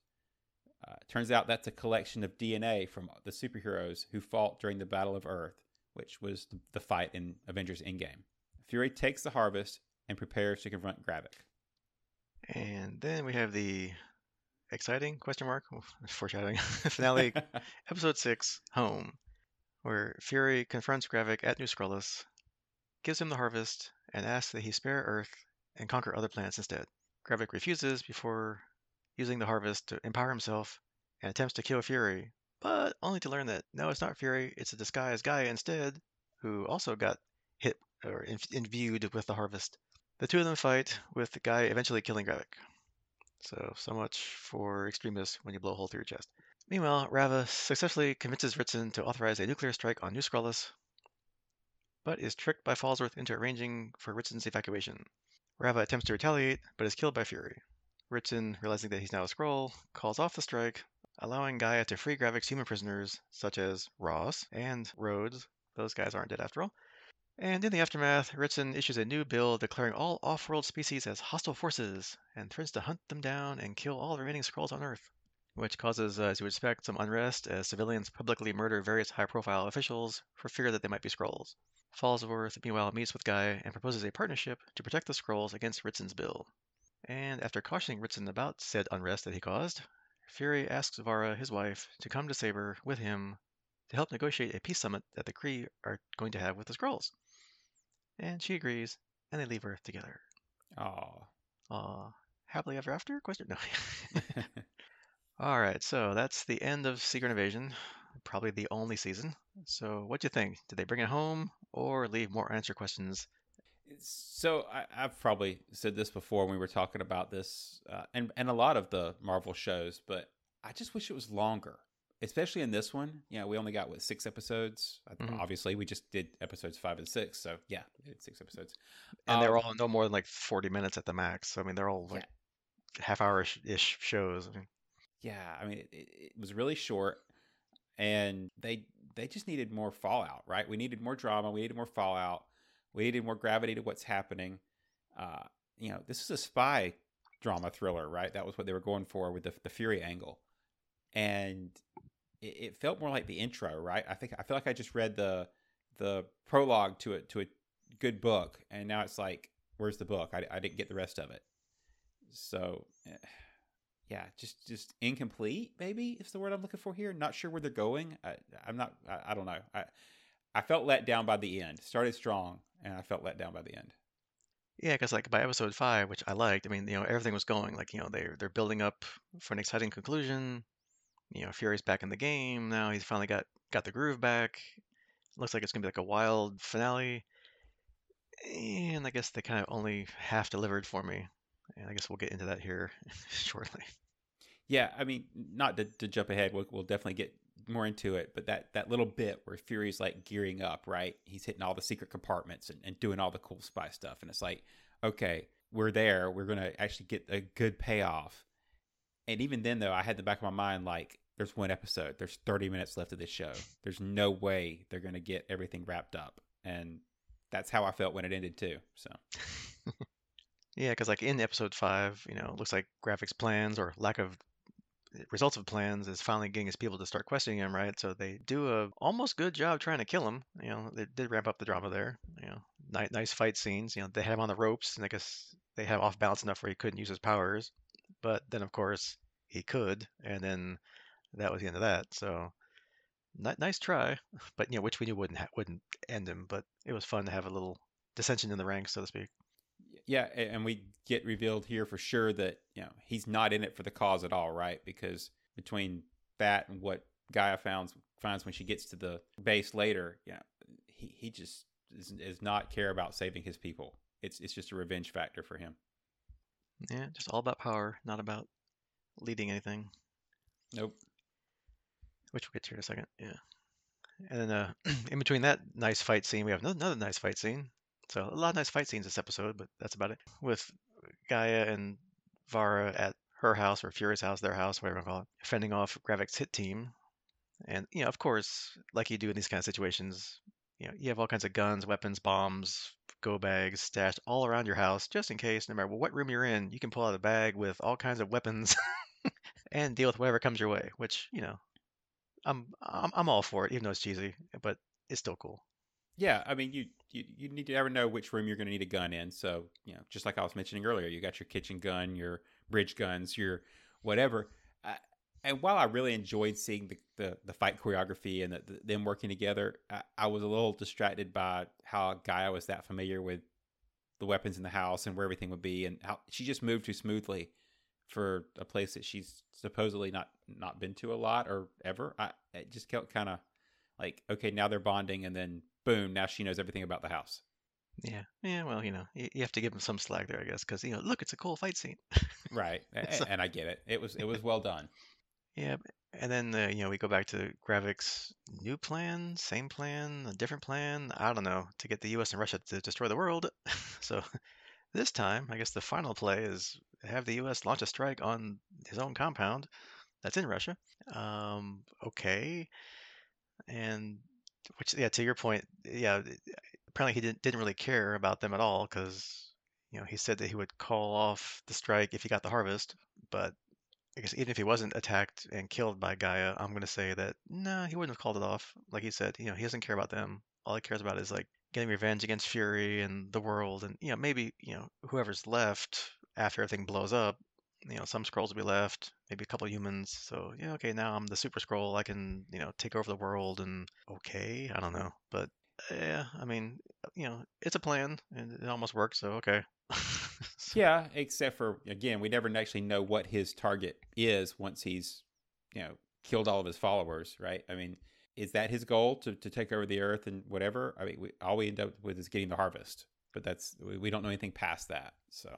Uh, turns out that's a collection of DNA from the superheroes who fought during the Battle of Earth, which was the fight in Avengers Endgame. Fury takes the harvest and prepares to confront Gravik. And then we have the exciting question mark foreshadowing finale, episode six, home, where Fury confronts Gravik at New Skrullos, gives him the harvest, and asks that he spare Earth and conquer other planets instead. Gravik refuses before using the harvest to empower himself and attempts to kill Fury, but only to learn that no, it's not Fury, it's a disguised guy instead, who also got hit or imbued with the harvest. The two of them fight, with the Gaia eventually killing Gravik. So, so much for Extremis when you blow a hole through your chest. Meanwhile, Rava successfully convinces Ritson to authorize a nuclear strike on New Skrullos, but is tricked by Falsworth into arranging for Ritson's evacuation. Rava attempts to retaliate, but is killed by Fury. Ritson, realizing that he's now a Skrull, calls off the strike, allowing Gaia to free Gravik's human prisoners, such as Ross and Rhodes. Those guys aren't dead after all. And in the aftermath, Ritson issues a new bill declaring all off-world species as hostile forces and threatens to hunt them down and kill all the remaining Skrulls on Earth, which causes, uh, as you would expect, some unrest as civilians publicly murder various high-profile officials for fear that they might be Skrulls. Falsworth, meanwhile, meets with Gaia and proposes a partnership to protect the Skrulls against Ritson's bill. And after cautioning Ritson about said unrest that he caused, Fury asks Vara, his wife, to come to Saber with him to help negotiate a peace summit that the Kree are going to have with the Skrulls. And she agrees, and they leave Earth together. Aw. Aw. Happily ever after? Question? No. All right, so that's the end of Secret Invasion. Probably the only season. So, what do you think? Did they bring it home or leave more answer questions so I, have probably said this before when we were talking about this, uh, and and a lot of the Marvel shows, but I just wish it was longer, especially in this one. You know, we only got what six episodes. Mm-hmm. Obviously, we just did episodes five and six, so yeah, six episodes, and um, they're all no more than like forty minutes at the max. So, I mean, they're all like yeah. half hour ish shows. I mean, yeah, I mean, it, it was really short, and they they just needed more fallout, right? We needed more drama. We needed more fallout we needed more gravity to what's happening. Uh, you know, this is a spy drama thriller, right? That was what they were going for with the, the Fury angle, and it, it, felt more like the intro, right? I think I feel like I just read the the prologue to it to a good book, and now it's like, where's the book? I, I didn't get the rest of it. So, eh, yeah, just just incomplete. Maybe is the word I'm looking for here. Not sure where they're going. I, am not. I, I don't know. I I felt let down by the end. Started strong, and I felt let down by the end. Yeah, because like by episode five, which I liked, I mean, you know, everything was going like you know they're they're building up for an exciting conclusion. You know, Fury's back in the game now. He's finally got got the groove back. Looks like it's gonna be like a wild finale. And I guess they kind of only half delivered for me. And I guess we'll get into that here shortly. Yeah, I mean, not to, to jump ahead, we'll, we'll definitely get more into it, but that that little bit where Fury's like gearing up, right? He's hitting all the secret compartments and, and doing all the cool spy stuff, and it's like, okay, we're there. We're gonna actually get a good payoff. And even then, though, I had the back of my mind like, there's one episode. There's 30 minutes left of this show. There's no way they're gonna get everything wrapped up, and that's how I felt when it ended too. So. yeah, because like in episode five, you know, it looks like Gravik's plans or lack of eh, results of plans is finally getting his people to start questioning him, right? So they do a almost good job trying to kill him. You know, they did ramp up the drama there. You know, nice, nice fight scenes. You know, they had him on the ropes, and I guess they him off balance enough where he couldn't use his powers. But then, of course, he could, and then that was the end of that. So, nice try, but you know, which we knew wouldn't ha- wouldn't end him. But it was fun to have a little dissension in the ranks, so to speak. Yeah, and we get revealed here for sure that you know he's not in it for the cause at all, right? Because between that and what Gaia finds finds when she gets to the base later, yeah, he he just does, does not care about saving his people. It's it's just a revenge factor for him. Yeah, just all about power, not about leading anything. Nope. Which we'll get to in a second. Yeah. And then uh, in between that nice fight scene, we have another, another nice fight scene so a lot of nice fight scenes this episode, but that's about it. With Gaia and Vara at her house or Fury's house, their house, whatever you call it, fending off Gravik's hit team. And you know, of course, like you do in these kind of situations, you know, you have all kinds of guns, weapons, bombs, go bags stashed all around your house, just in case. No matter what room you're in, you can pull out a bag with all kinds of weapons and deal with whatever comes your way. Which you know, I'm I'm, I'm all for it, even though it's cheesy, but it's still cool. Yeah, I mean, you, you you need to ever know which room you're going to need a gun in. So you know, just like I was mentioning earlier, you got your kitchen gun, your bridge guns, your whatever. Uh, and while I really enjoyed seeing the, the, the fight choreography and the, the, them working together, I, I, was a little distracted by how Gaia was that familiar with the weapons in the house and where everything would be, and how she just moved too smoothly for a place that she's supposedly not not been to a lot or ever. I it just felt kind of like okay, now they're bonding, and then boom, now she knows everything about the house. Yeah, yeah. Well, you know, you, you have to give him some slack there, I guess, because you know, look, it's a cool fight scene. right, so, and I get it. It was it was well done. Yeah, and then uh, you know we go back to Gravik's new plan, same plan, a different plan. I don't know to get the U.S. and Russia to destroy the world. so this time, I guess the final play is have the U.S. launch a strike on his own compound that's in Russia. Um, okay, and which yeah, to your point, yeah, eh, apparently he didn't didn't really care about them at all because you know he said that he would call off the strike if he got the harvest, but I guess even if he wasn't attacked and killed by Gaia, I'm to say that no, nah, he wouldn't have called it off. Like he said, you know, he doesn't care about them. All he cares about is like getting revenge against Fury and the world, and you know, maybe you know whoever's left after everything blows up. You know, some Skrulls will be left, maybe a couple humans. So yeah, okay, now I'm the Super Skrull. I can you know take over the world, and okay, I don't know, but yeah, I mean, you know, it's a plan, and it almost worked. So okay. yeah, except for again, we never actually know what his target is once he's, you know, killed all of his followers, right? I mean, is that his goal to, to take over the earth and whatever? I mean, we, all we end up with is getting the harvest, but that's we, we don't know anything past that. So,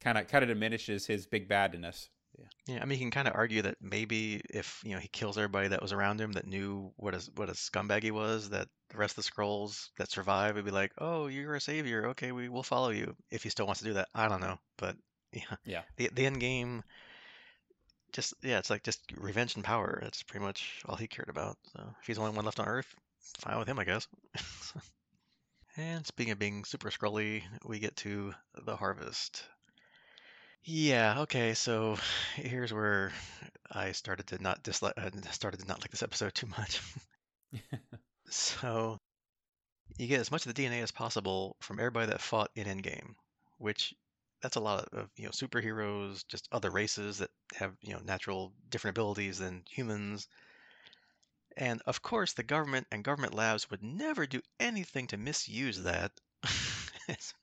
kind of kind of diminishes his big badness. Yeah. yeah, I mean, you can kind of argue that maybe if you know he kills everybody that was around him that knew what a what a scumbag he was, that the rest of the Skrulls that survive would be like, "Oh, you're a savior. Okay, we will follow you." If he still wants to do that, I don't know, but yeah, yeah. The the end game, just yeah, it's like just revenge and power. That's pretty much all he cared about. So if he's the only one left on Earth, fine with him, I guess. and speaking of being super Skrully, we get to the harvest. Yeah, okay, so here's where I started to not dislike uh, started to not like this episode too much. so you get as much of the DNA as possible from everybody that fought in Endgame, which that's a lot of, you know, superheroes, just other races that have, you know, natural different abilities than humans. And of course, the government and government labs would never do anything to misuse that.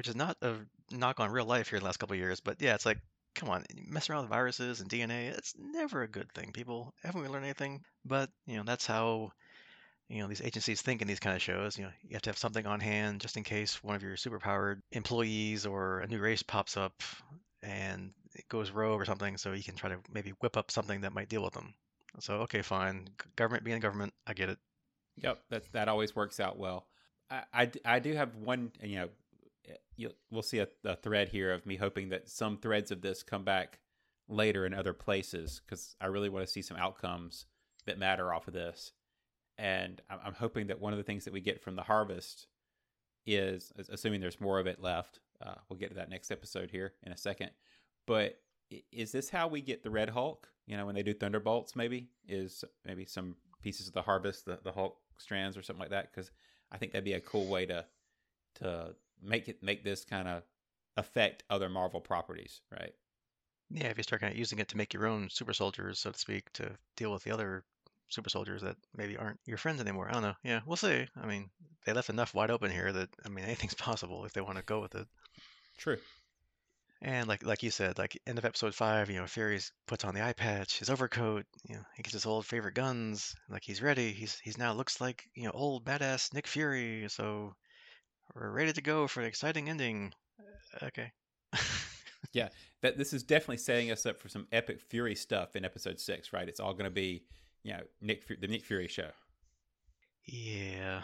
which is not a knock on real life here in the last couple of years, but yeah, it's like, come on, messing around with viruses and DNA, it's never a good thing, people. Haven't we learned anything? But, you know, that's how, you know, these agencies think in these kind of shows. You know, you have to have something on hand just in case one of your superpowered employees or a new race pops up and it goes rogue or something, so you can try to maybe whip up something that might deal with them. So, okay, fine. Government being government, I get it. Yep, that that always works out well. I, I, I do have one, you know, we'll see a, a, thread here of me hoping that some threads of this come back later in other places because I really want to see some outcomes that matter off of this. And I'm hoping that one of the things that we get from the harvest is, assuming there's more of it left, uh, we'll get to that next episode here in a second. But is this how we get the Red Hulk? You know, when they do Thunderbolts, maybe is maybe some pieces of the harvest, the, the Hulk strands or something like that. Because I think that'd be a cool way to to make it make this kind of affect other Marvel properties, right? Yeah, if you start kind of using it to make your own super soldiers, so to speak, to deal with the other super soldiers that maybe aren't your friends anymore. I don't know. Yeah, we'll see. I mean, they left enough wide open here that I mean anything's possible if they want to go with it. True. And like like you said, like end of episode five, you know, Fury's puts on the eye patch, his overcoat, you know, he gets his old favorite guns, like he's ready. He's he's now looks like you know old badass Nick Fury. So we're ready to go for an exciting ending. Uh, okay. yeah, that this is definitely setting us up for some epic Fury stuff in episode six, right? It's all going to be, you know, Nick the Nick Fury show. Yeah,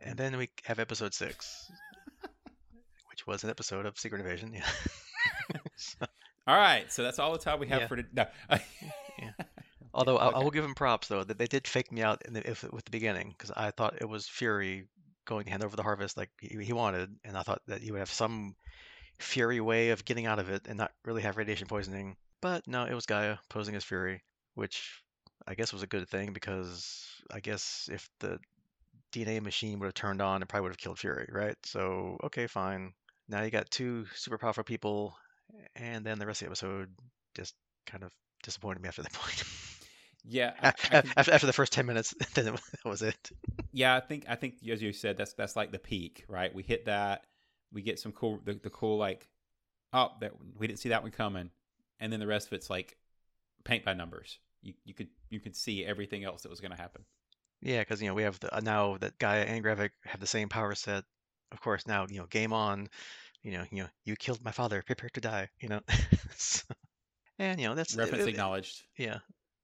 and then we have episode six, which was an episode of Secret Invasion. Yeah. so, all right, so that's all the time we have yeah. for today. No. yeah. Although I, I will give him props though that they did fake me out in the, if, with the beginning because I thought it was Fury going to hand over the harvest like he, wanted, and I thought that he would have some Fury way of getting out of it and not really have radiation poisoning. But no, it was Gaia posing as Fury, which I guess was a good thing because I guess if the DNA machine would have turned on, it probably would have killed Fury, right? So okay, fine. Now you got two super powerful people, and then the rest of the episode just kind of disappointed me after that point. Yeah, I, A- I after, after the first 10 minutes, then that was it. yeah, I think I think as you said, that's that's like the peak, right? We hit that, we get some cool the, the cool like, oh, that we didn't see that one coming, and then the rest of it's like paint by numbers. You you could you could see everything else that was going to happen. Yeah, because you know we have the, now that Gaia and Gravik have the same power set. Of course, now you know game on. You know, you know, you killed my father. Prepare to die. You know, So- and you know that's Reference it- it- acknowledged. yeah,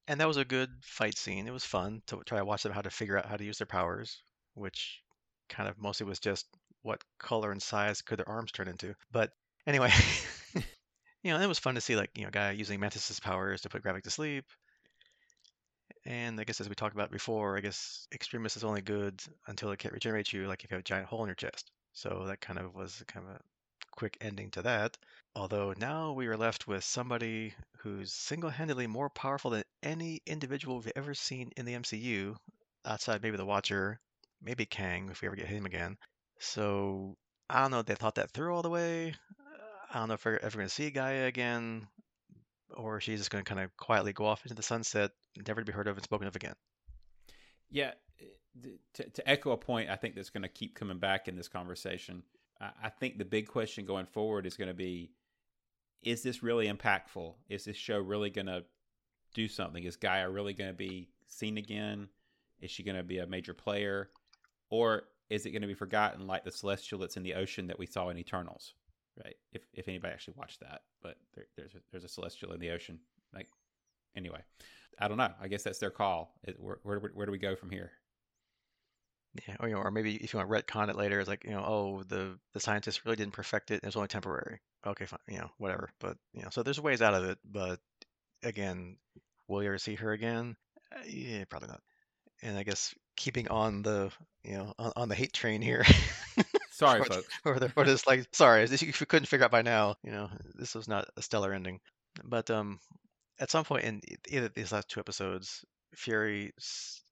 and that was a good fight scene. It was fun to try to watch them how to figure out how to use their powers, which kind of mostly was just what color and size could their arms turn into. But anyway, you know, it was fun to see like you know Gaia using Mantis's powers to put Gravik to sleep. And I guess as we talked about before, I guess Extremis is only good until it can't regenerate you, like if you have a giant hole in your chest. So that kind of was kind of a quick ending to that. Although now we are left with somebody who's single-handedly more powerful than any individual we've ever seen in the MCU, outside maybe the Watcher, maybe Kang if we ever get him again. So I don't know if they thought that through all the way. I don't know if we're ever going to see Gaia again, or she's just going to kind of quietly go off into the sunset, never to be heard of and spoken of again. Yeah, eh, to, to echo a point, I think that's going to keep coming back in this conversation. I, think the big question going forward is going to be: Is this really impactful? Is this show really going to do something? Is Gaia really going to be seen again? Is she going to be a major player, or is it going to be forgotten like the celestial that's in the ocean that we saw in Eternals? Right? If if anybody actually watched that, but there, there's a, there's a celestial in the ocean. Like anyway, I don't know. I guess that's their call. Where, where where do we go from here? Yeah, or, you know, or maybe if you want to retcon it later, it's like, you know, oh, the the scientists really didn't perfect it. It was only temporary. Okay, fine, you know, whatever. But you know, so there's ways out of it. But again, will you ever see her again? Uh, yeah, probably not. And I guess keeping on the, you know, on, on the hate train here, Sorry, or, folks. or the, or just like, sorry, if you couldn't figure out by now, you know, this was not a stellar ending. But um, at some point in either these last two episodes, Fury,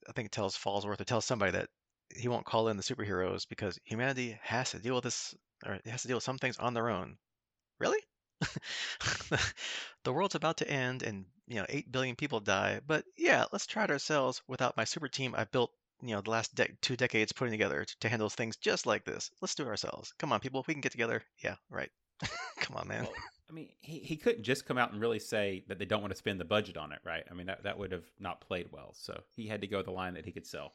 I think, tells Falsworth or tells somebody that he won't call in the superheroes because humanity has to deal with this, or it has to deal with some things on their own. Really? the world's about to end, and you know, eight billion people die. But yeah, let's try it ourselves without my super team I built, you know, the last de- two decades putting together to, to handle things just like this. Let's do it ourselves. Come on, people, if we can get together. Yeah, right. Come on, man. Well, I mean, he, he couldn't just come out and really say that they don't want to spend the budget on it, right? I mean, that, that would have not played well. So he had to go the line that he could sell.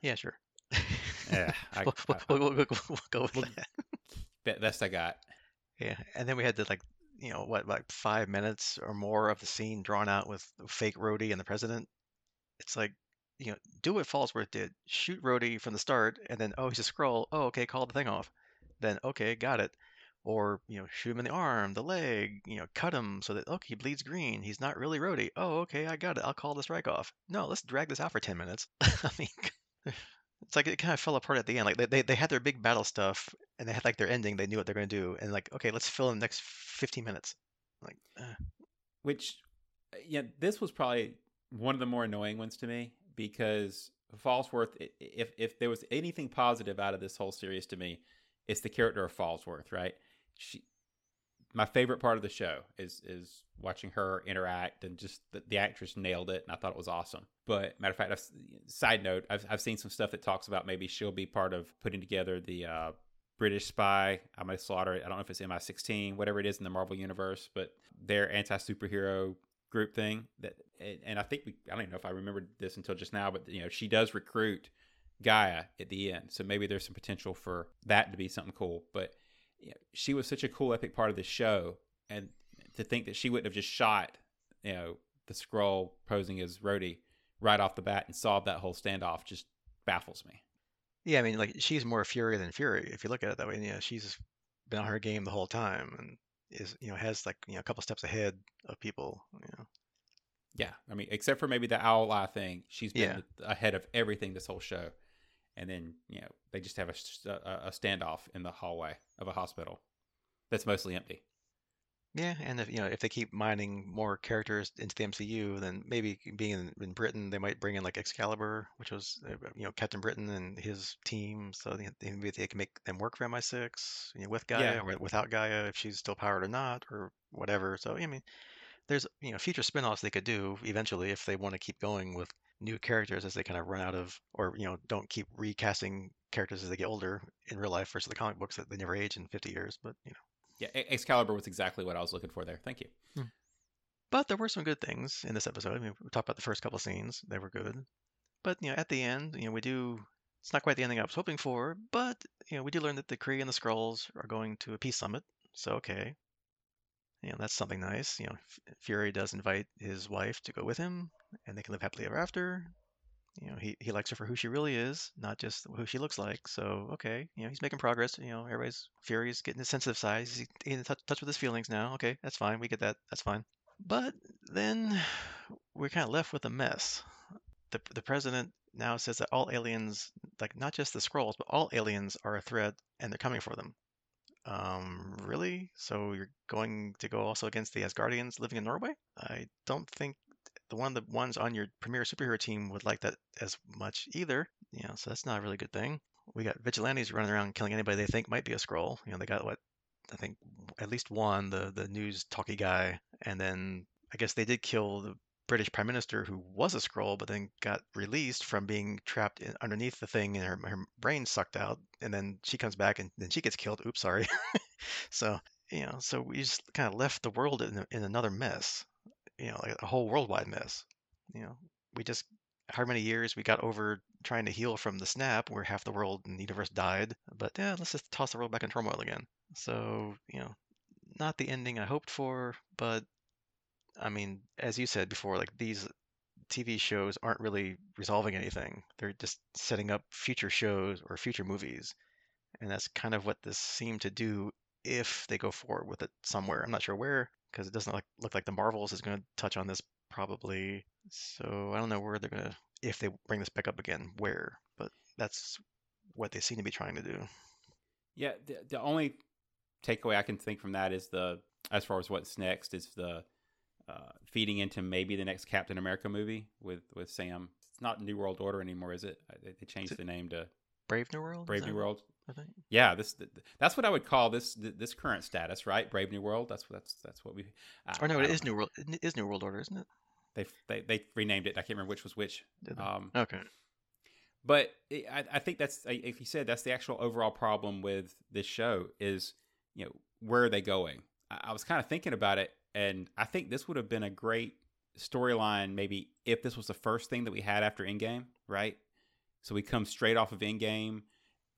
Yeah, sure. Yeah, I, we'll, I, we'll, we'll, we'll, go with that. best I got. Yeah, and then we had to like, you know, what, like five minutes or more of the scene drawn out with fake Rhodey and the president. It's like, you know, do what Falsworth did. Shoot Rhodey from the start, and then, oh, he's a Skrull. Oh, okay, call the thing off. Then, okay, got it. Or, you know, shoot him in the arm, the leg, you know, cut him so that, okay, he bleeds green. He's not really Rhodey. Oh, okay, I got it. I'll call the strike off. No, let's drag this out for 10 minutes. I mean, it's like it kind of fell apart at the end. Like they, they, they had their big battle stuff and they had like their ending. They knew what they're going to do. And like, okay, let's fill in the next 15 minutes. Like, uh, Which, yeah, this was probably one of the more annoying ones to me because Falsworth, if if there was anything positive out of this whole series to me, it's the character of Falsworth, right? She, my favorite part of the show is is watching her interact and just the, the actress nailed it and I thought it was awesome. But matter of fact, I've, side note, I've I've seen some stuff that talks about maybe she'll be part of putting together the uh, British spy. I'm gonna slaughter it. I don't know if it's MI16, whatever it is in the Marvel universe, but their anti superhero group thing. That and, I think we I don't even know if I remembered this until just now, but you know she does recruit Gaia at the end, so maybe there's some potential for that to be something cool. But you know, she was such a cool epic part of the show, and to think that she wouldn't have just shot you know the Skrull posing as Rhodey right off the bat and solved that whole standoff just baffles me. yeah, I mean, like she's more Fury than Fury if you look at it that way. And, yeah, she's been on her game the whole time and is, you know, has like, you know, a couple steps ahead of people, you know. Yeah, I mean, except for maybe the owl eye thing, she's been Yeah. ahead of everything this whole show. And then you know they just have a a standoff in the hallway of a hospital that's mostly empty. Yeah, and if you know if they keep mining more characters into the MCU, then maybe being in, in Britain, they might bring in like Excalibur, which was uh, you know Captain Britain and his team. So they, they- maybe they can make them work for MI6, you know, with Gaia Yeah. or without Gaia, if she's still powered or not, or whatever. So I mean, there's you know future spin-offs they could do eventually if they want to keep going with new characters as they kind of run out of, or you know, don't keep recasting characters as they get older in real life versus the comic books that they never age in 50 years. But you know. Yeah, Excalibur was exactly what I was looking for there. Thank you. Hmm. But there were some good things in this episode. I mean, we talked about the first couple of scenes; they were good. But you know, at the end, you know, we do. It's not quite the ending I was hoping for, but you know, we do learn that the Kree and the Skrulls are going to a peace summit. So okay, you know, that's something nice. You know, Fury does invite his wife to go with him, and they can live happily ever after. You know, he, he likes her for who she really is, not just who she looks like. So okay, you know, he's making progress. You know, everybody's Fury's getting his sensitive side. He's in touch, touch with his feelings now. Okay, that's fine. We get that. That's fine. But then we're kind of left with a mess. The, the president now says that all aliens, like not just the Skrulls, but all aliens are a threat and they're coming for them. Um, really? So you're going to go also against the Asgardians living in Norway? I don't think the one of the ones on your premier superhero team would like that as much either. You know, so that's not a really good thing. We got vigilantes running around killing anybody they think might be a Skrull. You know, they got what I think at least one, the the news talky guy, and then I guess they did kill the British Prime Minister who was a Skrull, but then got released from being trapped in, underneath the thing and her, her brain sucked out, and then she comes back and then she gets killed. Oops, sorry. so you know, so we just kind of left the world in, in another mess. You know, like a whole worldwide mess. You know, we just how many years we got over trying to heal from the snap where half the world and the universe died. But yeah, let's just toss the world back in turmoil again. So, you know, not the ending I hoped for, but I mean, as you said before, like these TV shows aren't really resolving anything. They're just setting up future shows or future movies. And that's kind of what this seemed to do if they go forward with it somewhere. I'm not sure where, because it doesn't look, look like the Marvels is going to touch on this probably. So I don't know where they're going to, if they bring this back up again, where. But that's what they seem to be trying to do. Yeah, the, the only takeaway I can think from that is the as far as what's next is the uh, feeding into maybe the next Captain America movie with with Sam. It's not New World Order anymore, is it? They, they changed it- the name to Brave New World? Brave New World. I think. Yeah, this th- that's what I would call this th- this current status, right? Brave New World. That's that's that's what we. I- Or no, it is. New World. It is New World Order, isn't it? They they they renamed it. I can't remember which was which. Um, Okay. but it, I, I think that's like you said that's the actual overall problem with this show is you know where are they going i, I was kind of thinking about it and i think this would have been a great storyline maybe if this was the first thing that we had after Endgame, right so we come straight off of Endgame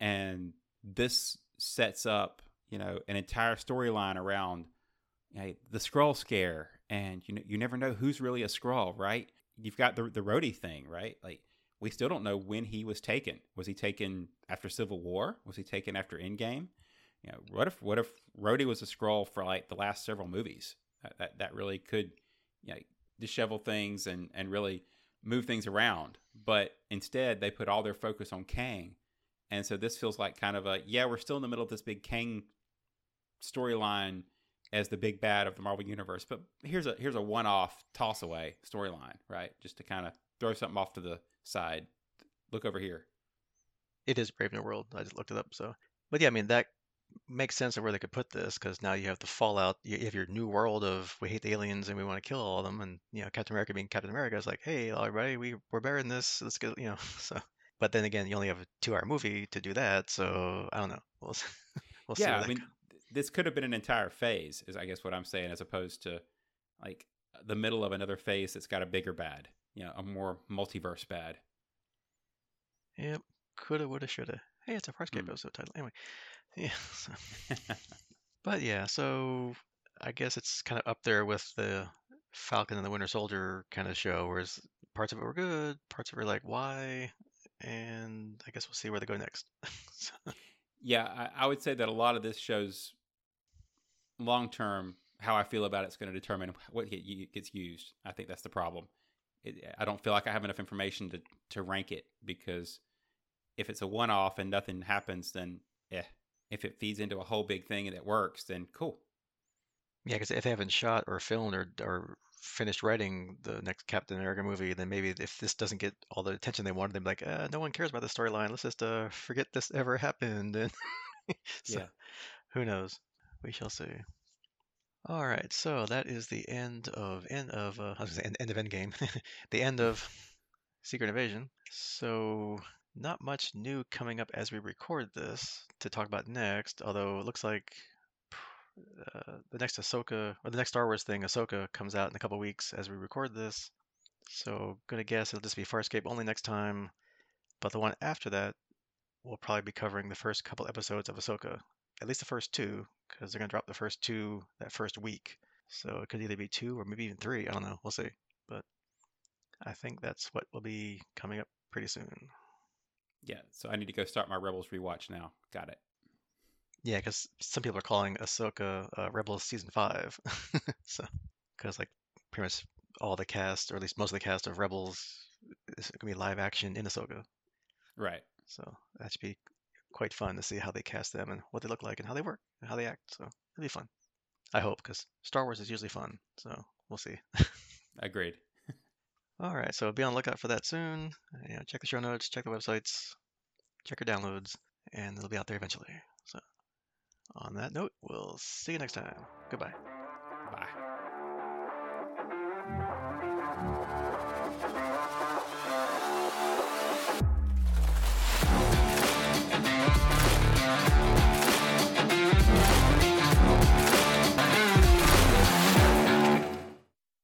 and this sets up you know an entire storyline around you know, the Skrull scare and you know you never know who's really a Skrull right you've got the the Rhodey thing right like we still don't know when he was taken. Was he taken after Civil War? Was he taken after Endgame? You know, what if what if Rhodey was a Skrull for like the last several movies? That that, really could, you know, dishevel things and and really move things around. But instead, they put all their focus on Kang, and so this feels like kind of a yeah, we're still in the middle of this big Kang storyline as the big bad of the Marvel universe. But here's a here's a one off toss away storyline, right? Just to kind of throw something off to the side. Look over here. It is Brave New World. I just looked it up. So, but yeah, I mean that makes sense of where they could put this because now you have the fallout. You have your new world of we hate the aliens and we want to kill all of them, and you know Captain America being Captain America is like, hey, everybody, we we're better than this. Let's go, you know. So, but then again, you only have a two-hour movie to do that. So I don't know. We'll we'll see. yeah, I mean, th- this could have been an entire phase, is I guess what I'm saying, as opposed to like the middle of another phase that's got a bigger bad, you know, a more multiverse bad. Yep. Coulda, woulda, shoulda. Hey, it's a Farscape Hmm. episode title. Anyway, yeah. But yeah, so I guess it's kind of up there with the Falcon and the Winter Soldier kind of show, whereas parts of it were good, parts of it were like, why? And I guess we'll see where they go next. So, yeah, I, I would say that a lot of this show's long term how I feel about it's going to determine what get, gets used. I think that's the problem. It, I don't feel like I have enough information to to rank it because if it's a one off and nothing happens, then eh. If it feeds into a whole big thing and it works, then cool. Yeah, because if they haven't shot or filmed or or finished writing the next Captain America movie, then maybe if this doesn't get all the attention they wanted, they'd be like, uh, no one cares about the storyline. Let's just uh, forget this ever happened. And so, Yeah. who knows? We shall see. All right, so that is the end of end of uh, I was gonna say end, end of Endgame, the end of Secret Invasion. So not much new coming up as we record this to talk about next. Although it looks like uh, the next Ahsoka or the next Star Wars thing, Ahsoka, comes out in a couple weeks as we record this. So gonna guess it'll just be Farscape only next time. But the one after that, we'll probably be covering the first couple episodes of Ahsoka, at least the first two, because they're gonna drop the first two that first week. So it could either be two or maybe even three. I don't know. We'll see. But I think that's what will be coming up pretty soon. Yeah. So I need to go start my Rebels rewatch now. Got it. Yeah, because some people are calling Ahsoka uh, Rebels season five. so, because like pretty much all the cast, or at least most of the cast of Rebels, is gonna be live action in Ahsoka. Right. So that should be quite fun to see how they cast them and what they look like and how they work and how they act. So it'll be fun. I hope, because Star Wars is usually fun. So we'll see. Agreed. All right, so be on the lookout for that soon. You know, check the show notes, check the websites, check your downloads, and it'll be out there eventually. So, on that note, we'll see you next time. Goodbye. Bye.